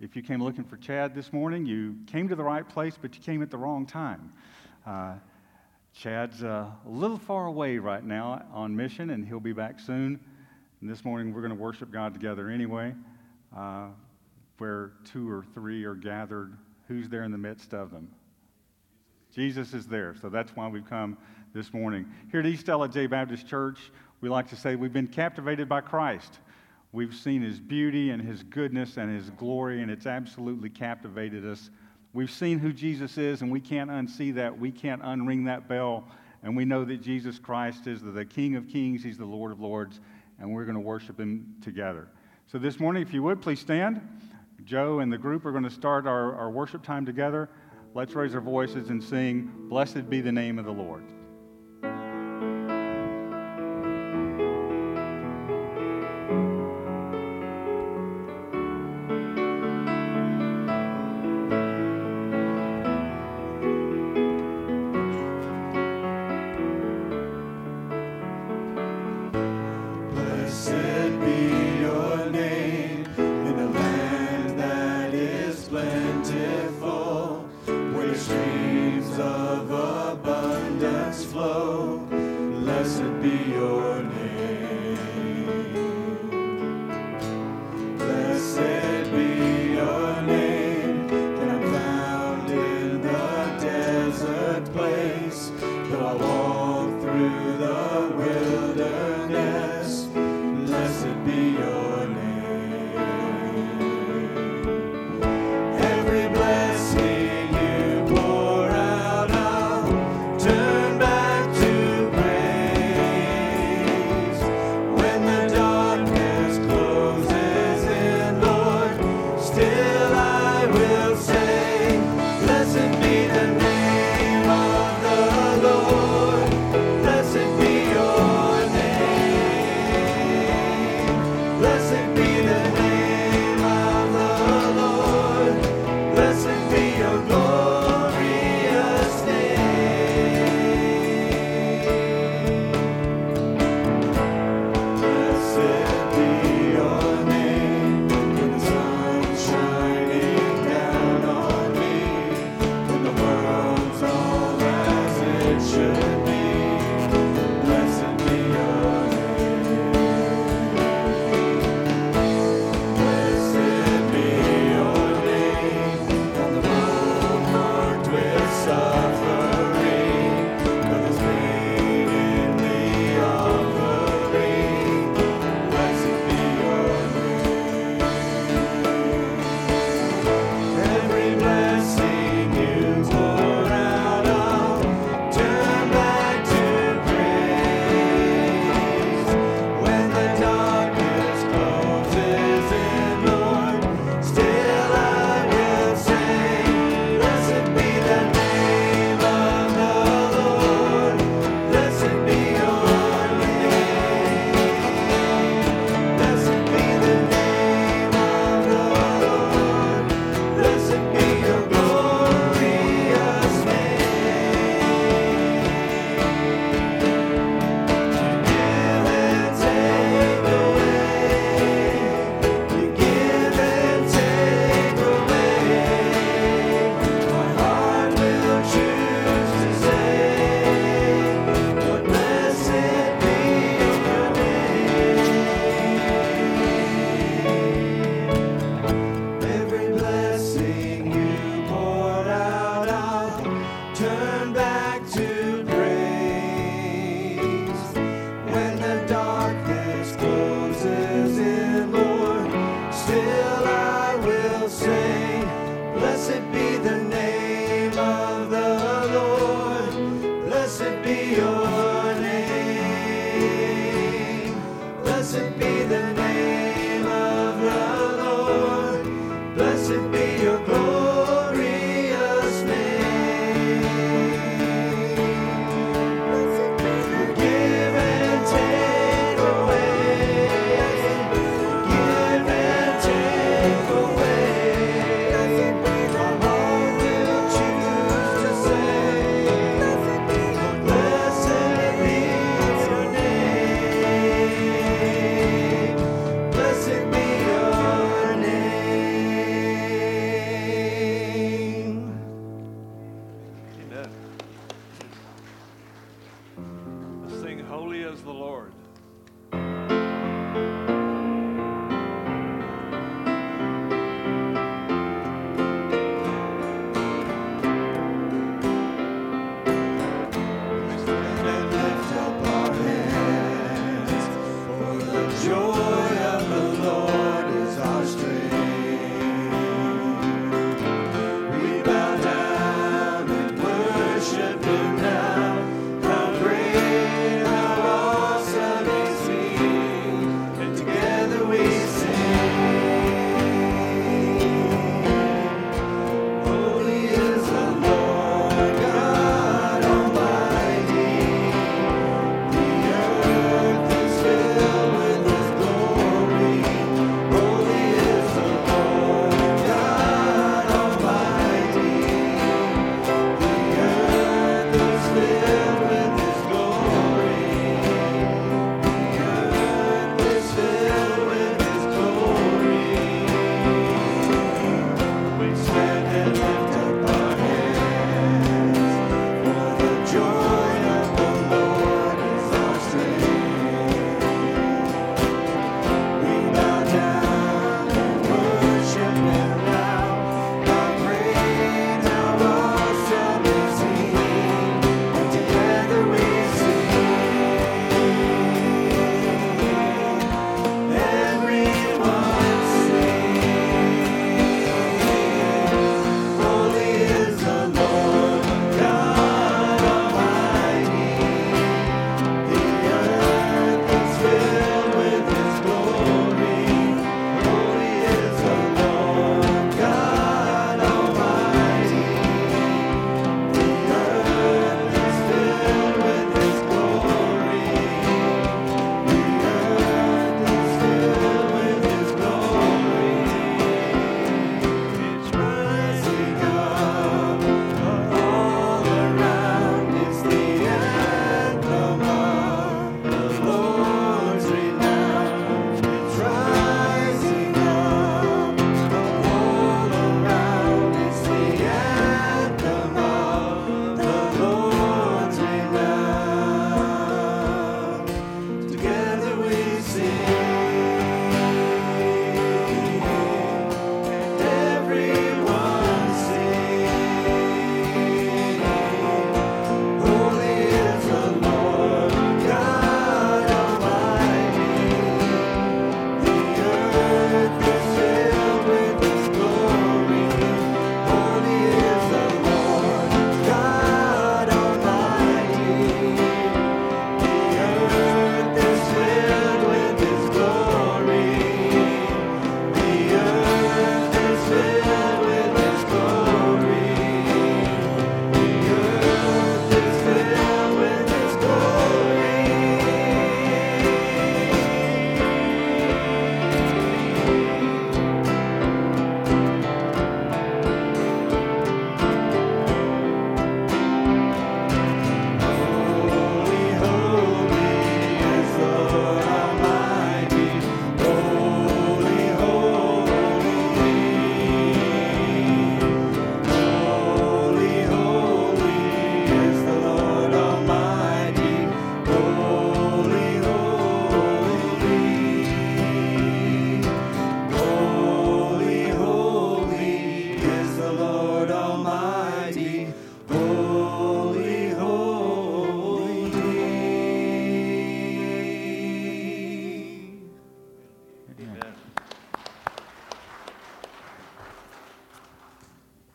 If you came looking for Chad this morning, you came to the right place, but you came at the wrong time. Uh, Chad's uh, a little far away right now on mission, and he'll be back soon. And this morning, we're going to worship God together anyway. Uh, where two or three are gathered, who's there in the midst of them? Jesus is there. So that's why we've come this morning. Here at East Ellijay Baptist Church, we like to say we've been captivated by Christ. We've seen his beauty and his goodness and his glory, and it's absolutely captivated us. We've seen who Jesus is, and we can't unsee that. We can't unring that bell. And we know that Jesus Christ is the King of Kings, He's the Lord of Lords, and we're going to worship Him together. So this morning, if you would, please stand. Joe and the group are going to start our, our worship time together. Let's raise our voices and sing, Blessed be the name of the Lord.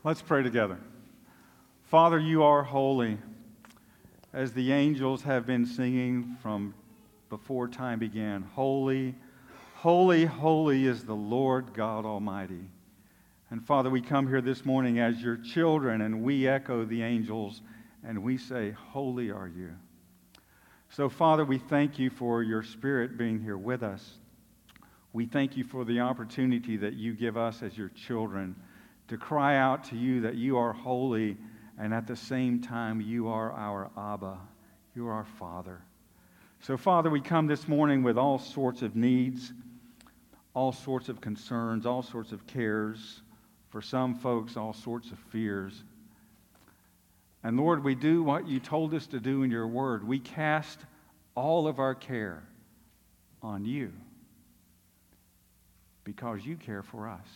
Let's pray together. Father, you are holy, as the angels have been singing from before time began. Holy, holy, holy is the Lord God Almighty. And Father, we come here this morning as your children, and we echo the angels, and we say, Holy are you. So, Father, we thank you for your Spirit being here with us. We thank you for the opportunity that you give us as your children to cry out to you that you are holy and at the same time you are our Abba. You are our Father. So, Father, we come this morning with all sorts of needs, all sorts of concerns, all sorts of cares. For some folks, all sorts of fears. And Lord, we do what you told us to do in your word. We cast all of our care on you because you care for us.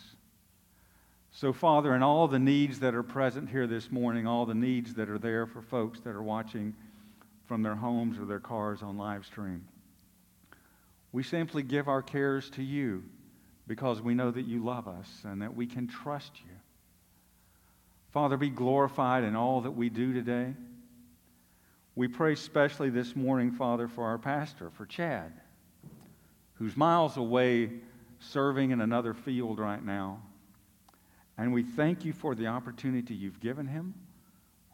So, Father, in all the needs that are present here this morning, all the needs that are there for folks that are watching from their homes or their cars on live stream, we simply give our cares to you because we know that you love us and that we can trust you. Father, be glorified in all that we do today. We pray especially this morning, Father, for our pastor, for Chad, who's miles away serving in another field right now. And we thank you for the opportunity you've given him.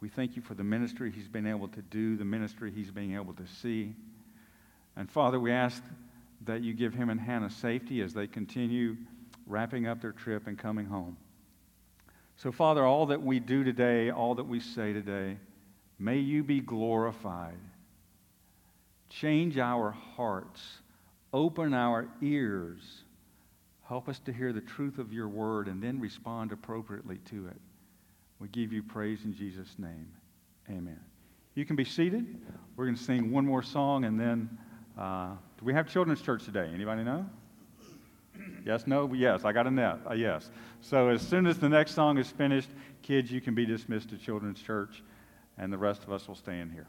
We thank you for the ministry he's been able to do, the ministry he's been able to see. And Father, we ask that you give him and Hannah safety as they continue wrapping up their trip and coming home. So, Father, all that we do today, all that we say today, may you be glorified. Change our hearts, open our ears Help us to hear the truth of your word and then respond appropriately to it. We give you praise in Jesus' name. Amen. You can be seated. We're going to sing one more song and then uh, do we have children's church today? Anybody know? Yes, no, yes, I got a net. Uh, yes. So as soon as the next song is finished, kids, you can be dismissed to children's church, and the rest of us will stay in here.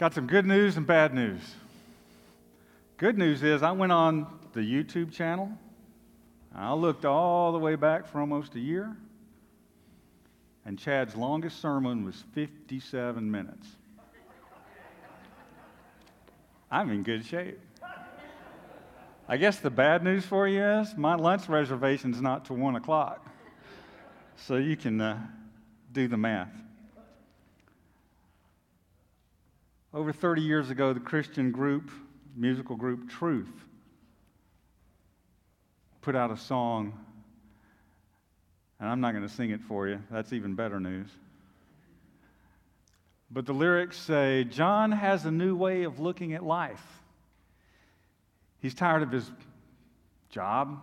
Got some good news and bad news. Good news is I went on the YouTube channel. I looked all the way back for almost a year, and Chad's longest sermon was 57 minutes. I'm in good shape. I guess the bad news for you is my lunch reservation's not till 1 o'clock. So you can uh, do the math. Over 30 years ago, the Christian group, musical group Truth, put out a song, and I'm not going to sing it for you. That's even better news. But the lyrics say John has a new way of looking at life. He's tired of his job,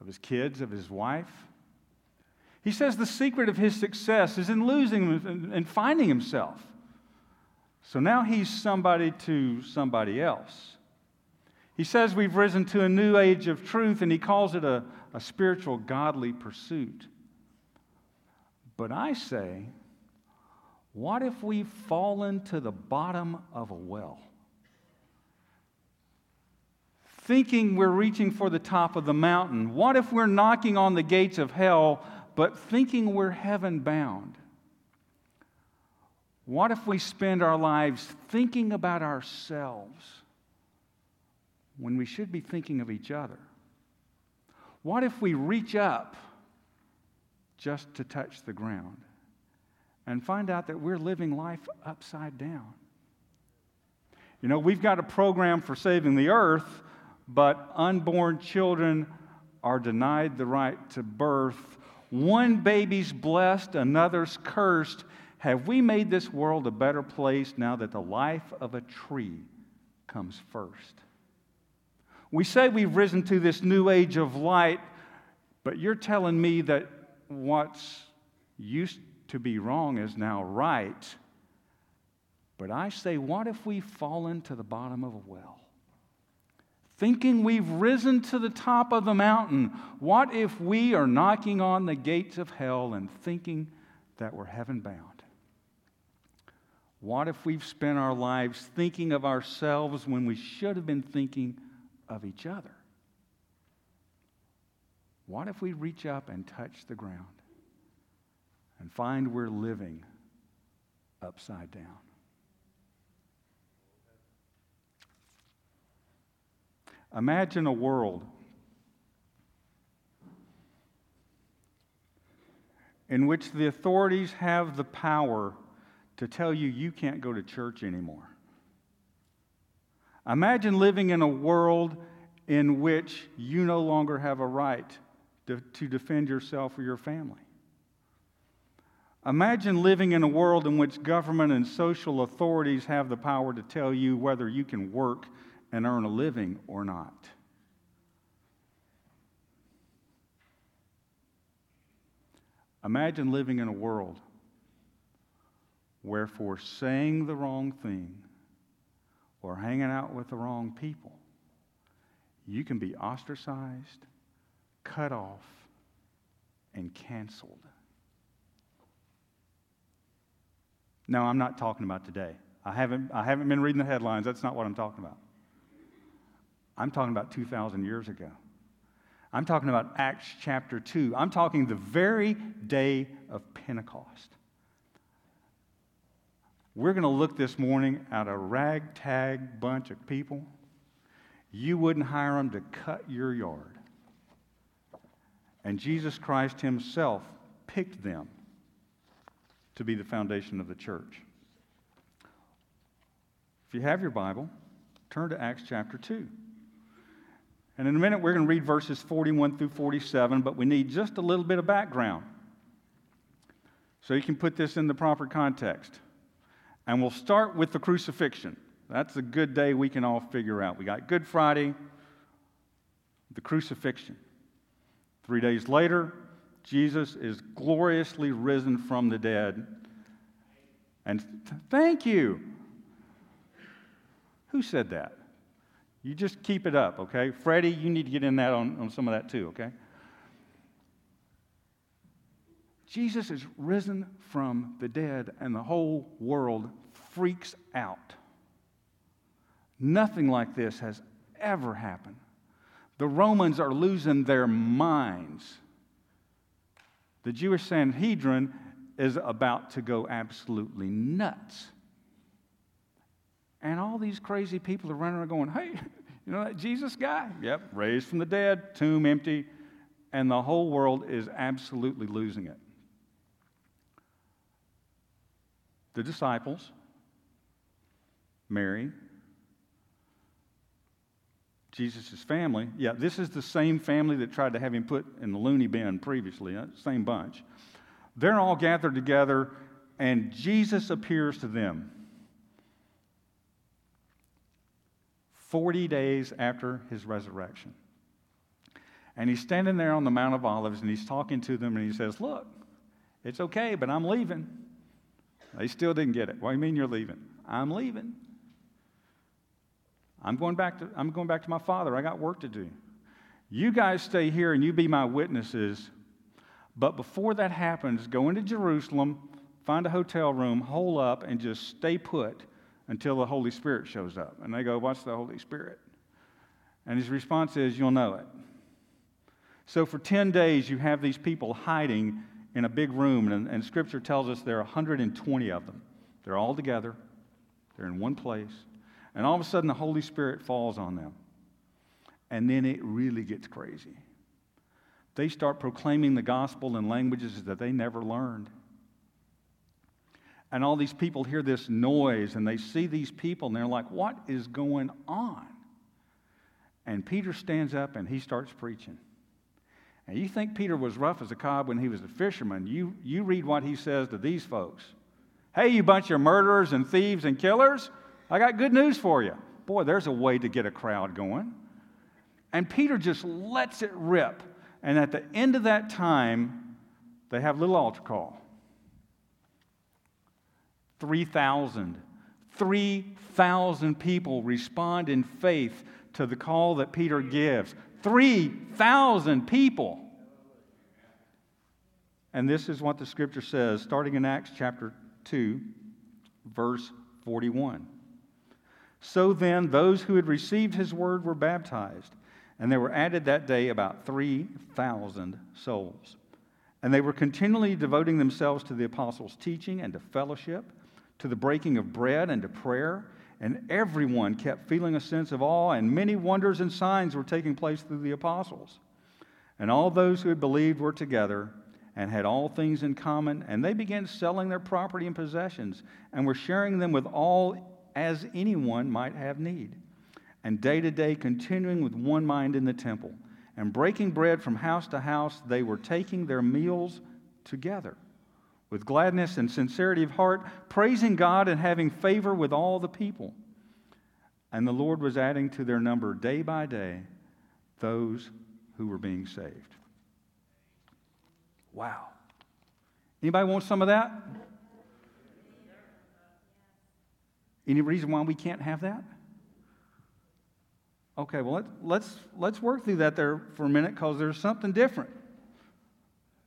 of his kids, of his wife. He says the secret of his success is in losing and finding himself. So now he's somebody to somebody else. He says we've risen to a new age of truth, and he calls it a, a spiritual, godly pursuit. But I say, what if we've fallen to the bottom of a well? Thinking we're reaching for the top of the mountain. What if we're knocking on the gates of hell, but thinking we're heaven bound? What if we spend our lives thinking about ourselves when we should be thinking of each other? What if we reach up just to touch the ground and find out that we're living life upside down? You know, we've got a program for saving the earth, but unborn children are denied the right to birth. One baby's blessed, another's cursed, have we made this world a better place now that the life of a tree comes first? We say we've risen to this new age of light, but you're telling me that what's used to be wrong is now right. But I say, what if we've fallen to the bottom of a well? Thinking we've risen to the top of the mountain, what if we are knocking on the gates of hell and thinking that we're heaven bound? What if we've spent our lives thinking of ourselves when we should have been thinking of each other? What if we reach up and touch the ground and find we're living upside down? Imagine a world in which the authorities have the power to tell you you can't go to church anymore. Imagine living in a world in which you no longer have a right to, to, defend yourself or your family. Imagine living in a world in which government and social authorities have the power to tell you whether you can work and earn a living or not. Imagine living in a world Wherefore, saying the wrong thing or hanging out with the wrong people, you can be ostracized, cut off, and canceled. No, I'm not talking about today. I haven't, I haven't been reading the headlines. That's not what I'm talking about. I'm talking about 2,000 years ago. I'm talking about Acts chapter 2. I'm talking the very day of Pentecost. We're going to look this morning at a ragtag bunch of people. You wouldn't hire them to cut your yard. And Jesus Christ Himself picked them to be the foundation of the church. If you have your Bible, turn to Acts chapter 2. And in a minute, we're going to read verses 41 through 47, but we need just a little bit of background so you can put this in the proper context. And we'll start with the crucifixion. That's a good day we can all figure out. We got Good Friday, the crucifixion. Three days later, Jesus is gloriously risen from the dead. And th- thank you. Who said that? You just keep it up, okay? Freddie, you need to get in that on, on some of that too, okay? Jesus is risen from the dead, and the whole world freaks out. Nothing like this has ever happened. The Romans are losing their minds. The Jewish Sanhedrin is about to go absolutely nuts. And all these crazy people are running around going, hey, you know that Jesus guy? Yep, raised from the dead, tomb empty, and the whole world is absolutely losing it. The disciples, Mary, Jesus' family, yeah, this is the same family that tried to have him put in the loony bin previously, uh, same bunch. They're all gathered together, and Jesus appears to them. 40 days after his resurrection. And he's standing there on the Mount of Olives and he's talking to them and he says, Look, it's okay, but I'm leaving. They still didn't get it. What do you mean you're leaving? I'm leaving. I'm going back to, I'm going back to my father. I got work to do. You guys stay here and you be my witnesses. But before that happens, go into Jerusalem, find a hotel room, hole up, and just stay put until the Holy Spirit shows up. And they go, What's the Holy Spirit? And his response is, You'll know it. So for 10 days, you have these people hiding in a big room, and, and Scripture tells us there are 120 of them. They're all together, they're in one place, and all of a sudden the Holy Spirit falls on them. And then it really gets crazy. They start proclaiming the gospel in languages that they never learned. And all these people hear this noise and they see these people and they're like, what is going on? And Peter stands up and he starts preaching. And you think Peter was rough as a cob when he was a fisherman. You, you read what he says to these folks Hey, you bunch of murderers and thieves and killers, I got good news for you. Boy, there's a way to get a crowd going. And Peter just lets it rip. And at the end of that time, they have a little altar call. 3,000. 3,000 people respond in faith to the call that Peter gives. 3,000 people. And this is what the scripture says, starting in Acts chapter 2, verse 41. So then, those who had received his word were baptized, and there were added that day about 3,000 souls. And they were continually devoting themselves to the apostles' teaching and to fellowship to the breaking of bread and to prayer. And everyone kept feeling a sense of awe, and many wonders and signs were taking place through the apostles. And all those who had believed were together and had all things in common, and they began selling their property and possessions and were sharing them with all as anyone might have need. And day to day, continuing with one mind in the temple, and breaking bread from house to house, they were taking their meals together with gladness and sincerity of heart, praising God and having favor with all the people. And the Lord was adding to their number day by day those who were being saved. Wow. Anybody want some of that? Any reason why we can't have that? Okay, well, let, let's, let's work through that there for a minute because there's something different.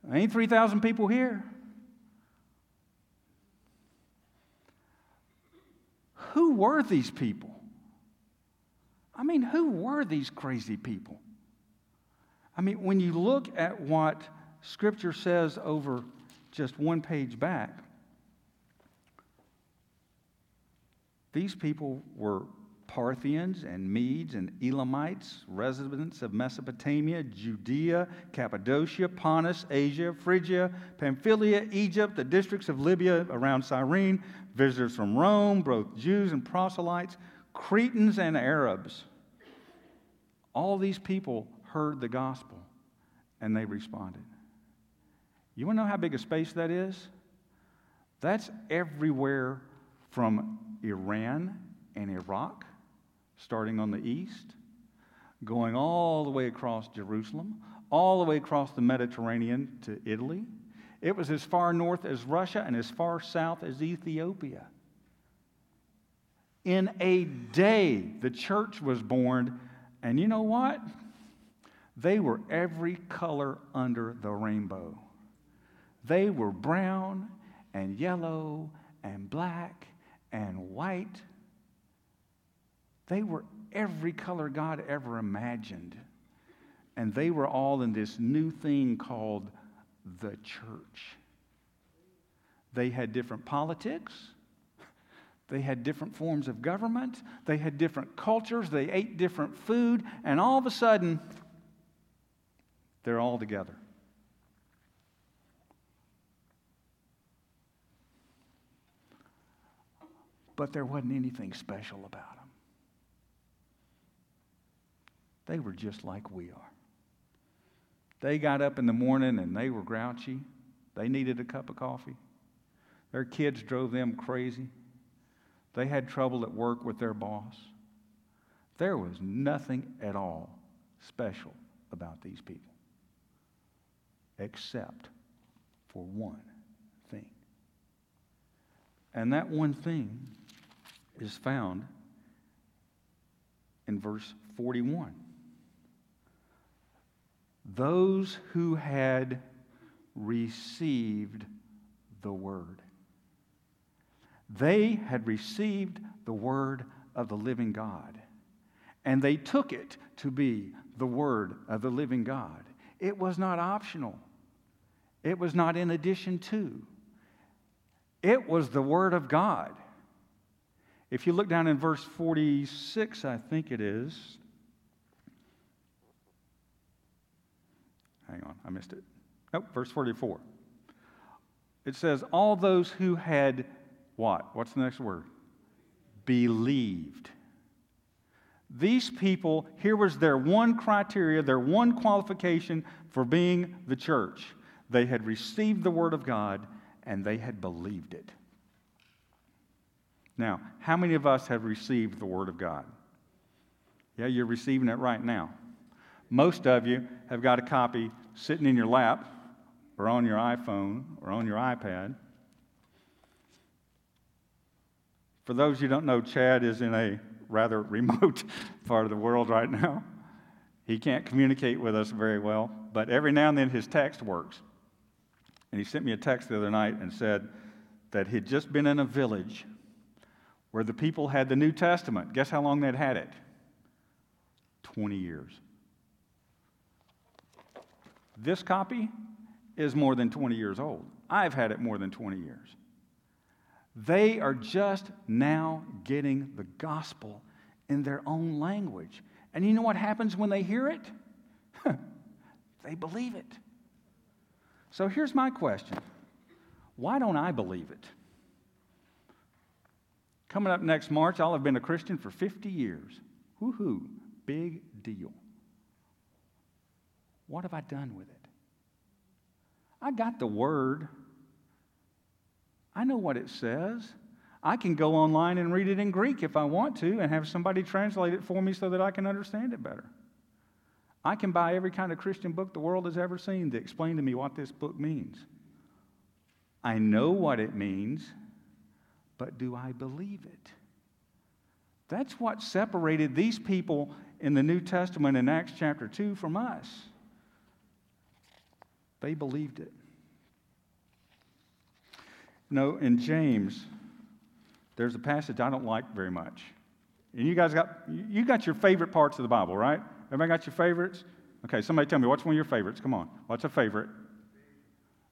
There ain't 3,000 people here. Who were these people? I mean, who were these crazy people? I mean, when you look at what Scripture says over just one page back, these people were Parthians and Medes and Elamites, residents of Mesopotamia, Judea, Cappadocia, Pontus, Asia, Phrygia, Pamphylia, Egypt, the districts of Libya around Cyrene, visitors from Rome, both Jews and proselytes, Cretans and Arabs. All these people heard the gospel and they responded. You want to know how big a space that is? That's everywhere from Iran and Iraq starting on the east, going all the way across Jerusalem, all the way across the Mediterranean to Italy. It was as far north as Russia and as far south as Ethiopia. In a day, the church was born, and you know what? They were every color under the rainbow. They were brown and yellow and black and white. They were every color God ever imagined. And they were all in this new thing called the church. They had different politics. They had different forms of government. They had different cultures. They ate different food. And all of a sudden, they're all together. But there wasn't anything special about them. They were just like we are. They got up in the morning and they were grouchy. They needed a cup of coffee. Their kids drove them crazy. They had trouble at work with their boss. There was nothing at all special about these people except for one thing. And that one thing is found in verse 41. Those who had received the word. They had received the word of the living God, and they took it to be the word of the living God. It was not optional, it was not in addition to, it was the word of God. If you look down in verse 46, I think it is. Hang on, I missed it. Nope, verse 44. It says, All those who had what? What's the next word? Believed. These people, here was their one criteria, their one qualification for being the church. They had received the Word of God and they had believed it. Now, how many of us have received the Word of God? Yeah, you're receiving it right now. Most of you have got a copy sitting in your lap or on your iPhone or on your iPad. For those you don't know, Chad is in a rather remote part of the world right now. He can't communicate with us very well, but every now and then his text works. And he sent me a text the other night and said that he'd just been in a village where the people had the New Testament. Guess how long they'd had it? 20 years. This copy is more than 20 years old. I've had it more than 20 years. They are just now getting the gospel in their own language. And you know what happens when they hear it? they believe it. So here's my question Why don't I believe it? Coming up next March, I'll have been a Christian for 50 years. Woohoo, big deal. What have I done with it? I got the word. I know what it says. I can go online and read it in Greek if I want to and have somebody translate it for me so that I can understand it better. I can buy every kind of Christian book the world has ever seen to explain to me what this book means. I know what it means, but do I believe it? That's what separated these people in the New Testament in Acts chapter 2 from us. They believed it. No, in James, there's a passage I don't like very much. And you guys got you got your favorite parts of the Bible, right? Everybody got your favorites? Okay, somebody tell me what's one of your favorites? Come on. What's a favorite?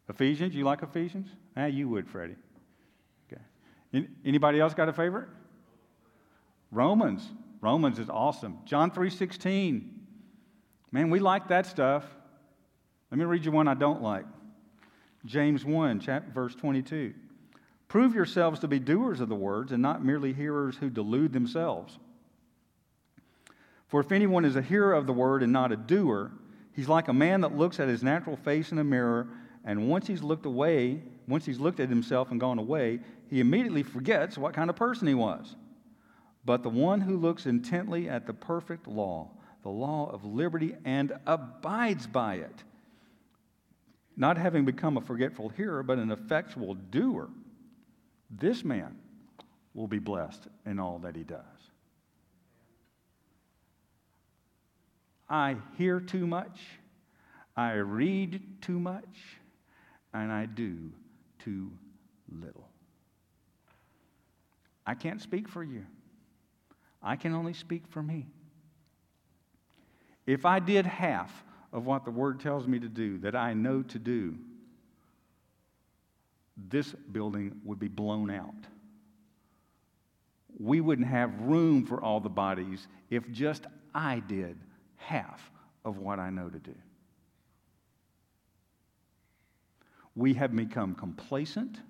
Ephesians? You like Ephesians? Ah, you would, Freddie. Okay. Anybody else got a favorite? Romans. Romans is awesome. John 3:16. Man, we like that stuff. Let me read you one I don't like. James 1, chapter, verse 22. Prove yourselves to be doers of the words and not merely hearers who delude themselves. For if anyone is a hearer of the word and not a doer, he's like a man that looks at his natural face in a mirror, and once he's looked away, once he's looked at himself and gone away, he immediately forgets what kind of person he was. But the one who looks intently at the perfect law, the law of liberty, and abides by it, not having become a forgetful hearer, but an effectual doer, this man will be blessed in all that he does. I hear too much, I read too much, and I do too little. I can't speak for you. I can only speak for me. If I did half of what the Word tells me to do, that I know to do, this building would be blown out. We wouldn't have room for all the bodies if just I did half of what I know to do. We have become complacent.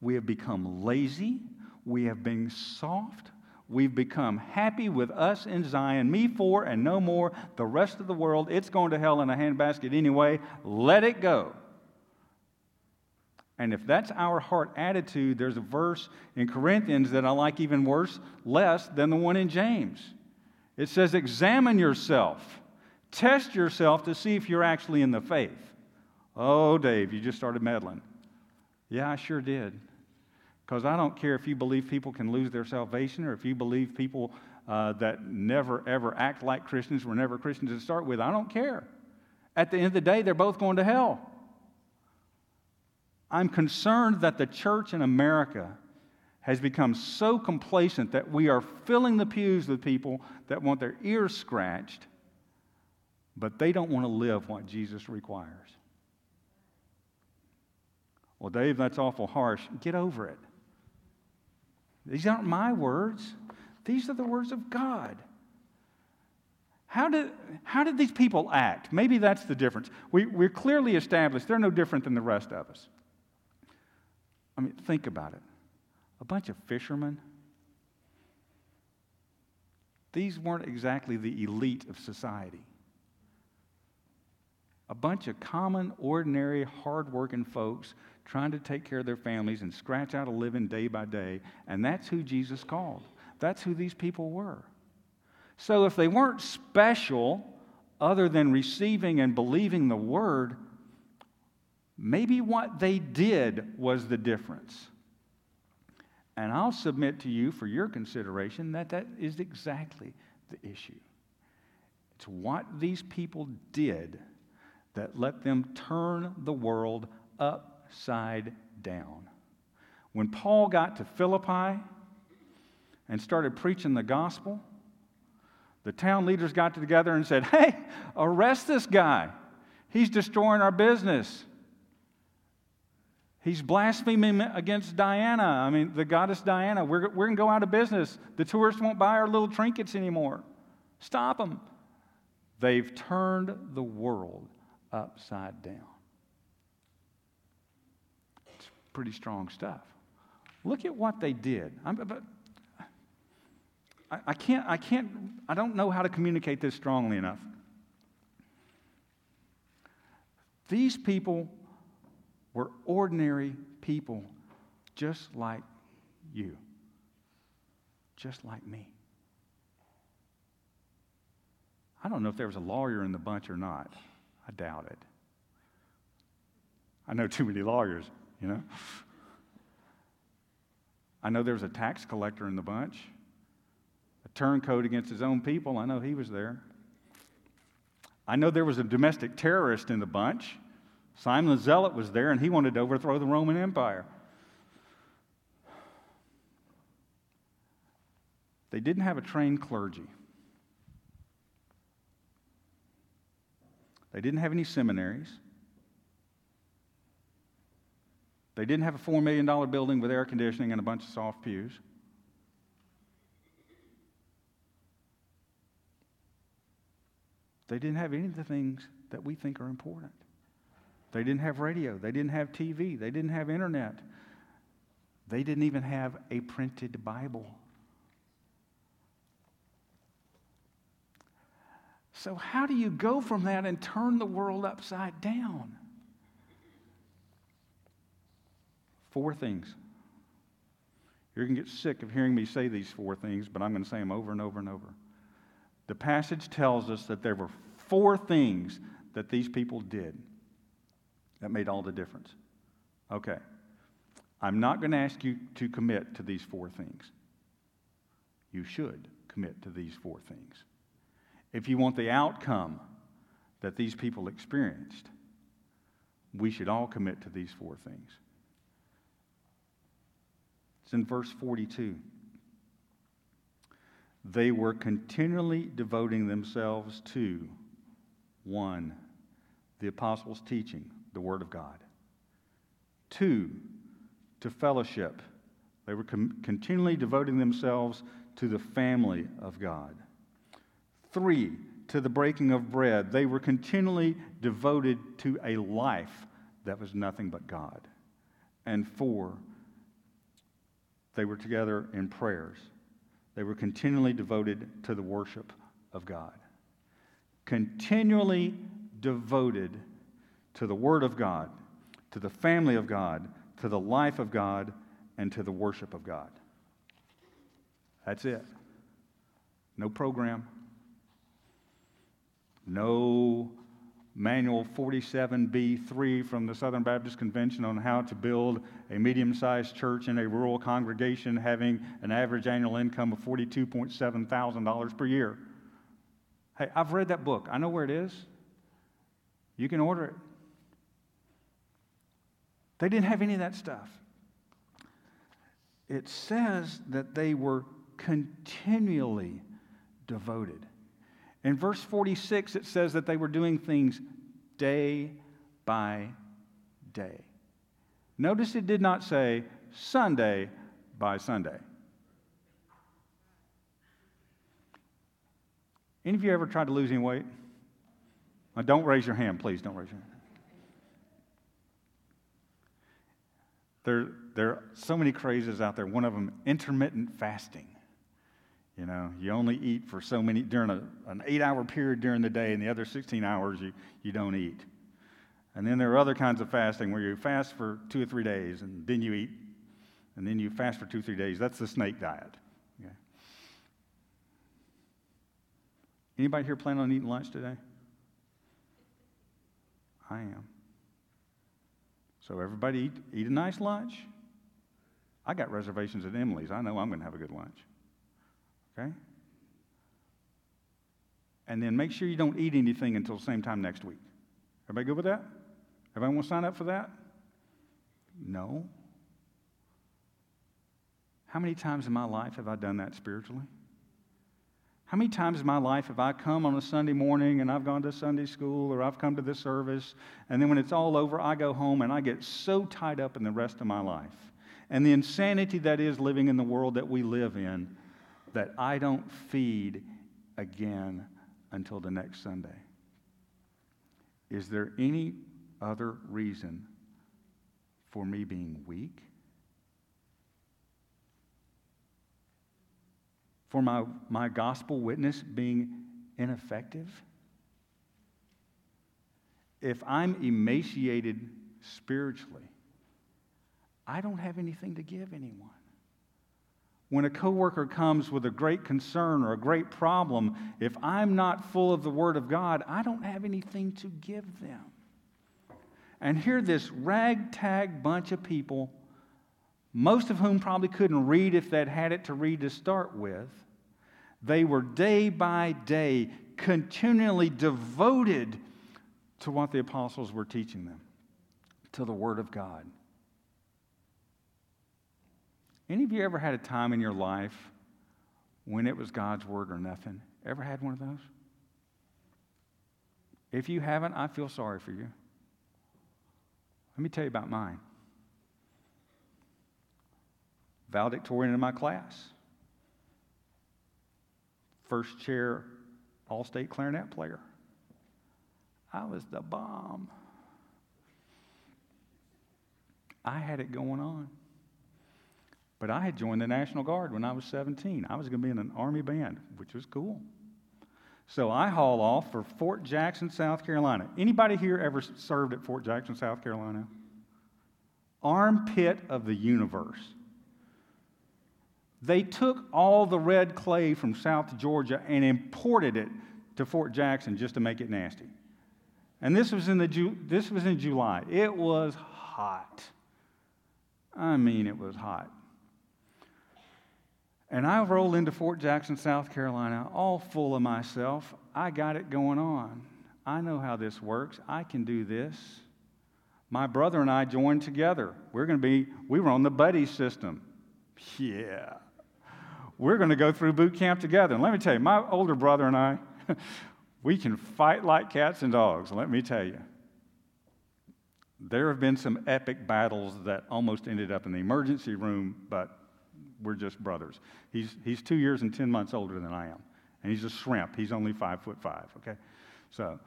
We have become lazy. We have been soft. We've become happy with us in Zion, me four and no more. The rest of the world, it's going to hell in a handbasket anyway. Let it go. And if that's our heart attitude, there's a verse in Corinthians that I like even worse, less than the one in James. It says, Examine yourself, test yourself to see if you're actually in the faith. Oh, Dave, you just started meddling. Yeah, I sure did. Because I don't care if you believe people can lose their salvation or if you believe people uh, that never, ever act like Christians were never Christians to start with. I don't care. At the end of the day, they're both going to hell. I'm concerned that the church in America has become so complacent that we are filling the pews with people that want their ears scratched, but they don't want to live what Jesus requires. Well, Dave, that's awful harsh. Get over it. These aren't my words, these are the words of God. How did, how did these people act? Maybe that's the difference. We, we're clearly established they're no different than the rest of us. I mean, think about it. A bunch of fishermen. These weren't exactly the elite of society. A bunch of common, ordinary, hardworking folks trying to take care of their families and scratch out a living day by day. And that's who Jesus called. That's who these people were. So if they weren't special, other than receiving and believing the word, maybe what they did was the difference. And I'll submit to you for your consideration that that is exactly the issue. It's what these people did that let them turn the world upside down. When Paul got to Philippi and started preaching the gospel, the town leaders got together and said, Hey, arrest this guy. He's destroying our business. He's blaspheming against Diana. I mean, the goddess Diana. We're, we're going to go out of business. The tourists won't buy our little trinkets anymore. Stop them. They've turned the world upside down It's pretty strong stuff. Look at what they did. I'm, but I, I can't, I can't, I don't know how to communicate this strongly enough. These people were ordinary people, just like you, just like me. I don't know if there was a lawyer in the bunch or not. I doubt it. I know too many lawyers you know? I know there was a tax collector in the bunch, a turncoat against his own people. I know he was there. I know there was a domestic terrorist in the bunch. Simon the Zealot was there, and he wanted to overthrow the Roman Empire. They didn't have a trained clergy. They didn't have any seminaries. They didn't have a $4 million building with air conditioning and a bunch of soft pews. They didn't have any of the things that we think are important. They didn't have radio. They didn't have TV. They didn't have internet. They didn't even have a printed Bible. So, how do you go from that and turn the world upside down? Four things. You're going to get sick of hearing me say these four things, but I'm going to say them over and over and over. The passage tells us that there were four things that these people did that made all the difference. Okay. I'm not going to ask you to commit to these four things. You should commit to these four things. If you want the outcome that these people experienced, we should all commit to these four things. It's in verse 42. they were continually devoting themselves to one, the apostles' teaching, the Word of God, two, to fellowship. They were com- continually devoting themselves to the family of God. Three, to the breaking of bread. They were continually devoted to a life that was nothing but God. And four, they were together in prayers. They were continually devoted to the worship of God. Continually devoted to the Word of God, to the family of God, to the life of God, and to the worship of God. That's it. No program, no Manual 47B3 from the Southern Baptist Convention on how to build a medium sized church in a rural congregation having an average annual income of $42.7 thousand per year. Hey, I've read that book. I know where it is. You can order it. They didn't have any of that stuff. It says that they were continually devoted. In verse 46, it says that they were doing things day by day. Notice it did not say Sunday by Sunday. Any of you ever tried to lose any weight? Now, don't raise your hand, please. Don't raise your hand. There, there are so many crazes out there. One of them, intermittent fasting. You know, you only eat for so many during a, an eight hour period during the day, and the other 16 hours you, you don't eat. And then there are other kinds of fasting where you fast for two or three days, and then you eat, and then you fast for two or three days. That's the snake diet. Okay. Anybody here plan on eating lunch today? I am. So everybody eat, eat a nice lunch. I got reservations at Emily's. I know I'm going to have a good lunch. Okay? And then make sure you don't eat anything until the same time next week. Everybody good with that? Everybody want to sign up for that? No. How many times in my life have I done that spiritually? How many times in my life have I come on a Sunday morning and I've gone to Sunday school or I've come to this service, and then when it's all over, I go home and I get so tied up in the rest of my life and the insanity that is living in the world that we live in that I don't feed again until the next Sunday. Is there any other reason for me being weak? For my, my gospel witness being ineffective? If I'm emaciated spiritually, I don't have anything to give anyone. When a coworker comes with a great concern or a great problem, if I'm not full of the Word of God, I don't have anything to give them. And here, this ragtag bunch of people, most of whom probably couldn't read if they'd had it to read to start with, they were day by day continually devoted to what the apostles were teaching them, to the Word of God. Any of you ever had a time in your life when it was God's word or nothing? Ever had one of those? If you haven't, I feel sorry for you. Let me tell you about mine. Valedictorian in my class. First chair all state clarinet player. I was the bomb. I had it going on. But I had joined the National Guard when I was 17. I was going to be in an Army band, which was cool. So I haul off for Fort Jackson, South Carolina. Anybody here ever served at Fort Jackson, South Carolina? Armpit of the universe. They took all the red clay from South Georgia and imported it to Fort Jackson just to make it nasty. And this was in, the, this was in July. It was hot. I mean, it was hot. And I rolled into Fort Jackson, South Carolina, all full of myself. I got it going on. I know how this works. I can do this. My brother and I joined together. We're going to be, we were on the buddy system. Yeah. we're going to go through boot camp together. And let me tell you, my older brother and I, we can fight like cats and dogs, let me tell you. There have been some epic battles that almost ended up in the emergency room, but we're just brothers. He's, he's two years and 10 months older than I am, and he's a shrimp. He's only five foot five, okay? So,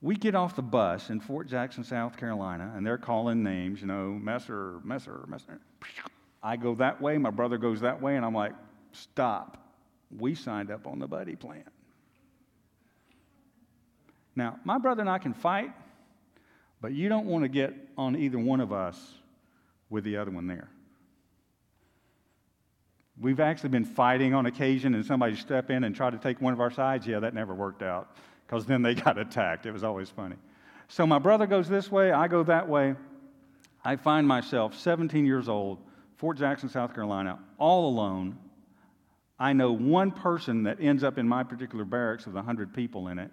we get off the bus in Fort Jackson, South Carolina, and they're calling names, you know, Messer, Messer, Messer. I go that way, my brother goes that way, and I'm like, stop. We signed up on the buddy plan. Now, my brother and I can fight, but you don't want to get on either one of us with the other one there. We've actually been fighting on occasion, and somebody step in and try to take one of our sides. Yeah, that never worked out because then they got attacked. It was always funny. So my brother goes this way, I go that way. I find myself 17 years old, Fort Jackson, South Carolina, all alone. I know one person that ends up in my particular barracks with 100 people in it.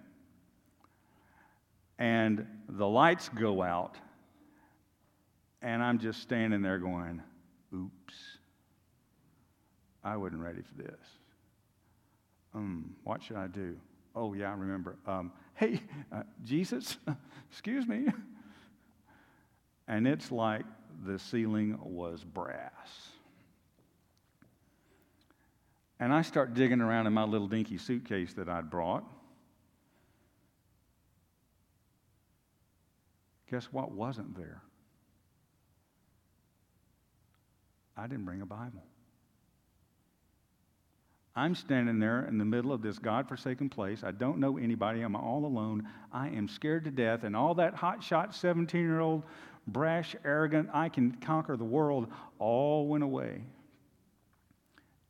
And the lights go out, and I'm just standing there going, oops, I wasn't ready for this. Um, what should I do? Oh, yeah, I remember. Um, hey, uh, Jesus, excuse me. And it's like the ceiling was brass. And I start digging around in my little dinky suitcase that I'd brought. Guess what wasn't there? I didn't bring a Bible. I'm standing there in the middle of this God-forsaken place. I don't know anybody. I'm all alone. I am scared to death. And all that hotshot 17 year old, brash, arrogant, I can conquer the world, all went away.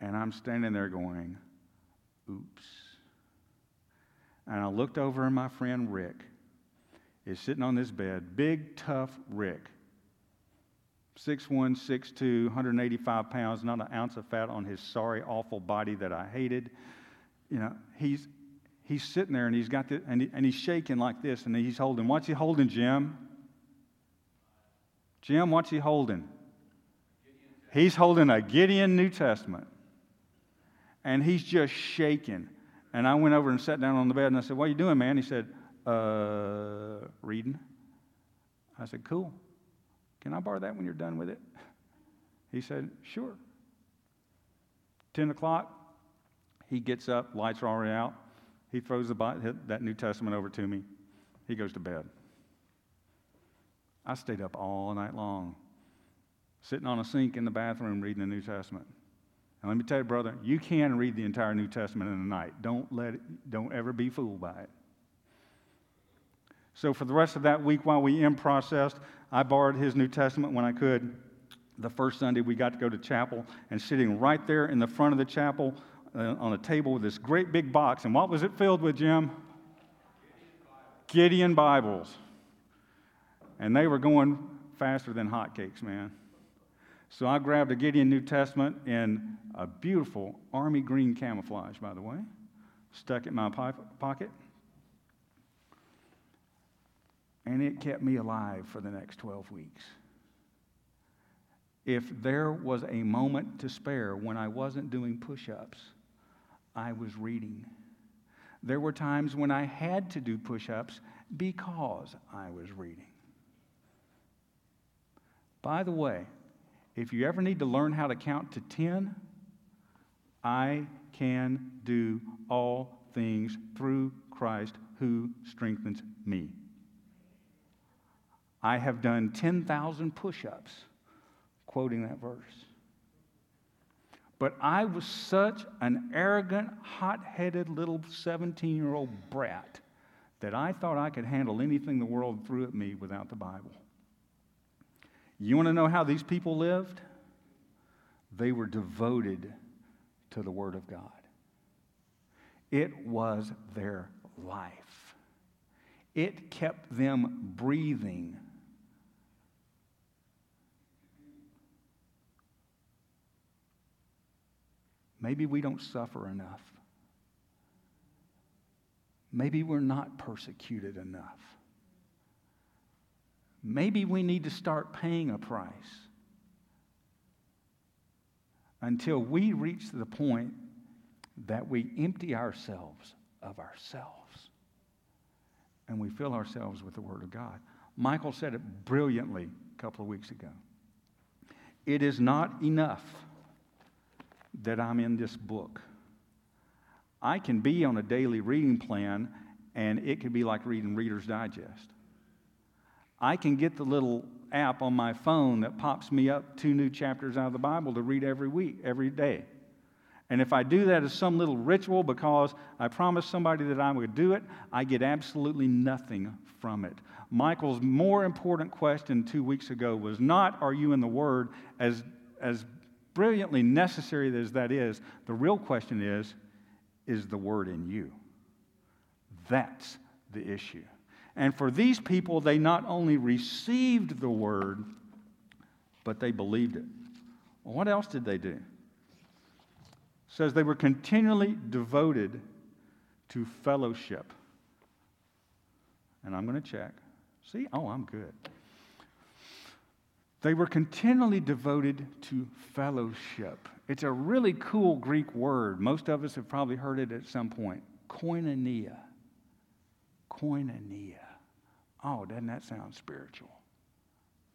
And I'm standing there going, oops. And I looked over, and my friend Rick is sitting on this bed. Big, tough Rick. 6'1, 6'2, 185 pounds, not an ounce of fat on his sorry, awful body that I hated. You know, he's, he's sitting there and he's got this, and, he, and he's shaking like this, and he's holding. What's he holding, Jim? Jim, what's he holding? He's holding a Gideon New Testament. And he's just shaking. And I went over and sat down on the bed and I said, What are you doing, man? He said, Uh, reading. I said, Cool. Can I borrow that when you're done with it? He said, Sure. 10 o'clock, he gets up, lights are already out. He throws the, that New Testament over to me. He goes to bed. I stayed up all night long, sitting on a sink in the bathroom reading the New Testament. And let me tell you, brother, you can read the entire New Testament in a night. Don't let it, don't ever be fooled by it. So for the rest of that week while we in processed, I borrowed his New Testament when I could. The first Sunday we got to go to chapel, and sitting right there in the front of the chapel uh, on a table with this great big box. And what was it filled with, Jim? Gideon Bibles. And they were going faster than hotcakes, man. So I grabbed a Gideon New Testament in a beautiful army green camouflage, by the way, stuck it in my pocket and it kept me alive for the next 12 weeks. If there was a moment to spare when I wasn't doing push ups, I was reading. There were times when I had to do push ups because I was reading. By the way, if you ever need to learn how to count to 10, I can do all things through Christ who strengthens me. I have done 10,000 push ups quoting that verse. But I was such an arrogant, hot headed little 17 year old brat that I thought I could handle anything the world threw at me without the Bible. You want to know how these people lived? They were devoted to the Word of God, it was their life, it kept them breathing Maybe we don't suffer enough. Maybe we're not persecuted enough. Maybe we need to start paying a price. until we reach the point that we empty ourselves of ourselves and we fill ourselves with the Word of God. Michael said it brilliantly a couple of weeks ago. It is not enough that I'm in this book. I can be on a daily reading plan, and it could be like reading Reader's Digest. I can get the little app on my phone that pops me up two new chapters out of the Bible to read every week, every day. And if I do that as some little ritual because I promised somebody that I would do it, I get absolutely nothing from it. Michael's more important question two weeks ago was not, Are you in the Word? As, as brilliantly necessary as that is, the real question is, Is the Word in you? That's the issue. And for these people, they not only received the Word, but they believed it. Well, what else did they do? says they were continually devoted to fellowship. And I'm going to check. See? Oh, I'm good. They were continually devoted to fellowship. It's a really cool Greek word. Most of us have probably heard it at some point. Koinonia. Koinonia. Oh, doesn't that sound spiritual?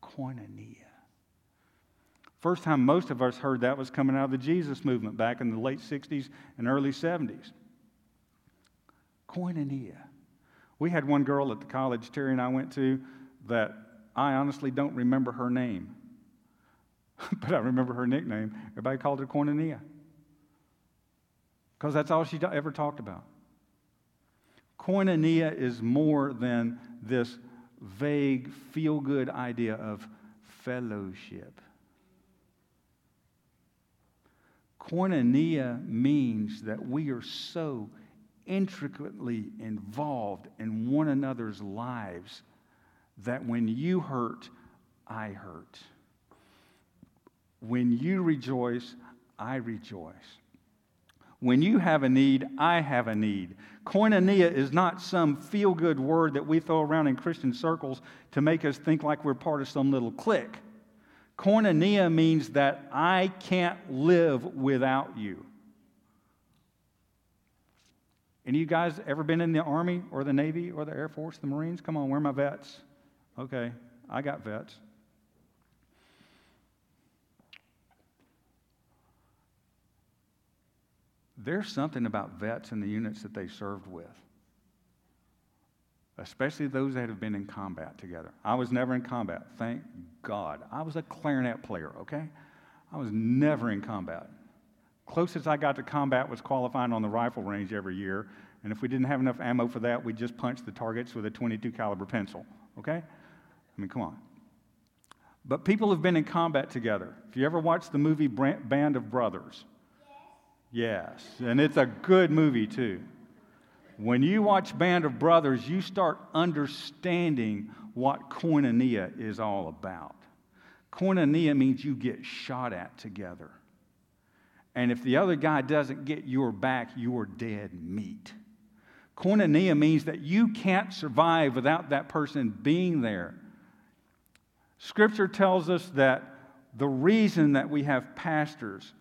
Koinonia. First time most of us heard that was coming out of the Jesus movement back in the late 60s and early 70s. Koinonia. We had one girl at the college Terry and I went to that I honestly don't remember her name, but I remember her nickname. Everybody called her Koinonia because that's all she ever talked about. Koinonia is more than this vague, feel good idea of fellowship. Koinonia means that we are so intricately involved in one another's lives that when you hurt, I hurt. When you rejoice, I rejoice. When you have a need, I have a need. Koinonia is not some feel good word that we throw around in Christian circles to make us think like we're part of some little clique. Koinonia means that I can't live without you. Any of you guys ever been in the Army or the Navy or the Air Force, the Marines? Come on, where are my vets? Okay, I got vets. There's something about vets and the units that they served with especially those that have been in combat together. I was never in combat, thank God. I was a clarinet player, okay? I was never in combat. Closest I got to combat was qualifying on the rifle range every year, and if we didn't have enough ammo for that, we'd just punch the targets with a 22 caliber pencil, okay? I mean, come on. But people have been in combat together. If you ever watched the movie Band of Brothers, yes, and it's a good movie too. When you watch Band of Brothers, you start understanding what koinonia is all about. Koinonia means you get shot at together. And if the other guy doesn't get your back, you're dead meat. Koinonia means that you can't survive without that person being there. Scripture tells us that the reason that we have pastors,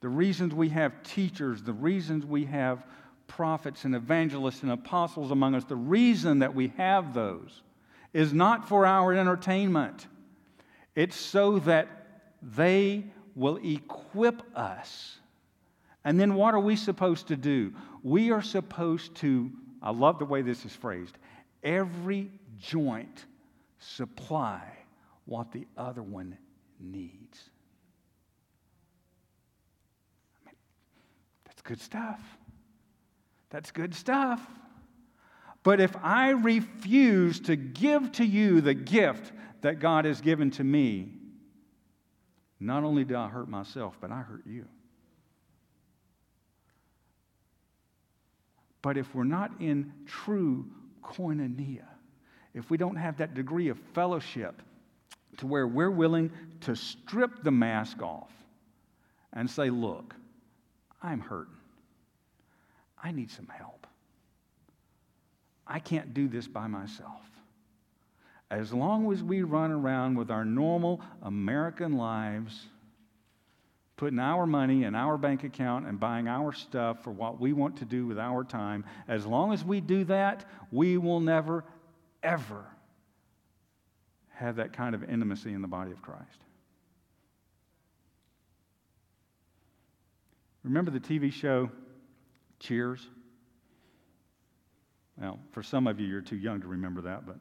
the reasons we have teachers, the reasons we have prophets and evangelists and apostles among us, the reason that we have those is not for our entertainment. It's so that they will equip us. And then what are we supposed to do? We are supposed to, I love the way this is phrased, every joint supply what the other one needs. I mean, that's good stuff. That's good stuff. But if I refuse to give to you the gift that God has given to me, not only do I hurt myself, but I hurt you. But if we're not in true koinonia, if we don't have that degree of fellowship to where we're willing to strip the mask off and say, Look, I'm hurting. I need some help. I can't do this by myself. As long as we run around with our normal American lives, putting our money in our bank account and buying our stuff for what we want to do with our time, as long as we do that, we will never, ever have that kind of intimacy in the body of Christ. Remember the TV show Cheers? Well, for some of you, you're too young to remember that, but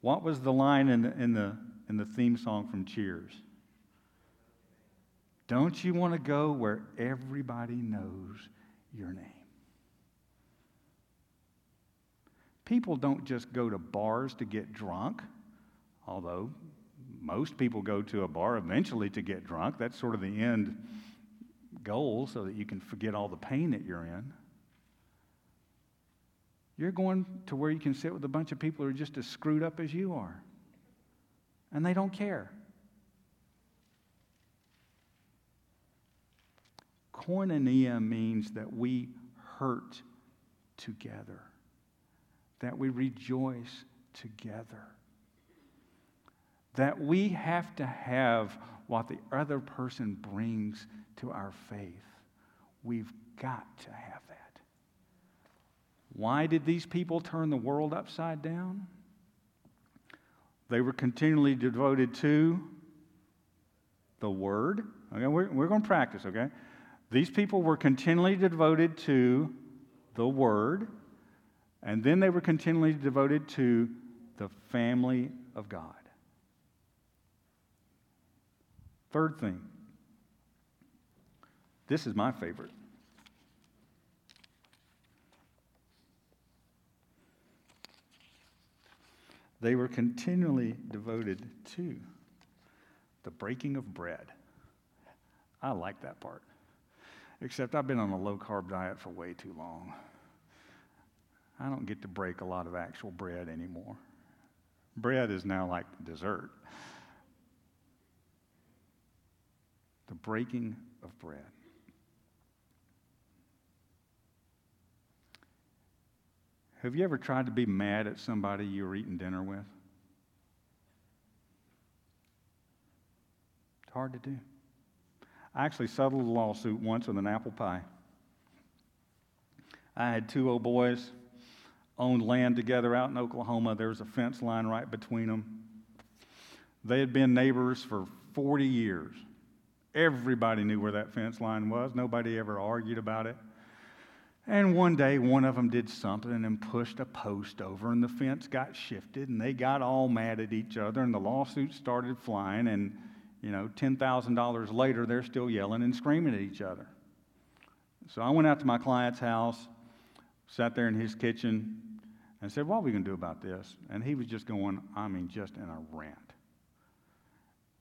what was the line in the, in the, in the theme song from Cheers? Don't you want to go where everybody knows your name? People don't just go to bars to get drunk, although most people go to a bar eventually to get drunk. That's sort of the end goal so that you can forget all the pain that you're in. You're going to where you can sit with a bunch of people who are just as screwed up as you are, and they don't care. Koinonia means that we hurt together, that we rejoice together, that we have to have what the other person brings to our faith. We've got to have that. Why did these people turn the world upside down? They were continually devoted to the Word. Okay, we're, we're going to practice, okay? These people were continually devoted to the Word, and then they were continually devoted to the family of God. Third thing, this is my favorite. They were continually devoted to the breaking of bread. I like that part. Except I've been on a low carb diet for way too long. I don't get to break a lot of actual bread anymore. Bread is now like dessert. The breaking of bread. Have you ever tried to be mad at somebody you were eating dinner with? It's hard to do. I actually settled a lawsuit once with an apple pie. I had two old boys owned land together out in Oklahoma. There was a fence line right between them. They had been neighbors for 40 years. Everybody knew where that fence line was. Nobody ever argued about it. And one day, one of them did something and pushed a post over, and the fence got shifted, and they got all mad at each other, and the lawsuit started flying. And, you know, $10,000 later, they're still yelling and screaming at each other. So I went out to my client's house, sat there in his kitchen, and said, What are we going to do about this? And he was just going, I mean, just in a rant.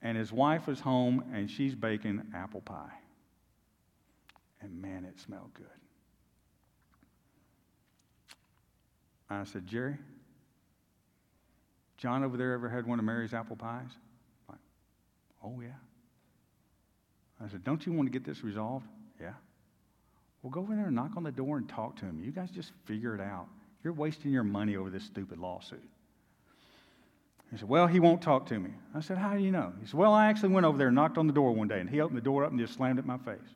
And his wife was home, and she's baking apple pie. And man, it smelled good. I said, Jerry, John over there ever had one of Mary's apple pies? Like, oh, yeah. I said, don't you want to get this resolved? Yeah. Well, go over there and knock on the door and talk to him. You guys just figure it out. You're wasting your money over this stupid lawsuit. He said, Well, he won't talk to me. I said, How do you know? He said, Well, I actually went over there and knocked on the door one day, and he opened the door up and just slammed it in my face.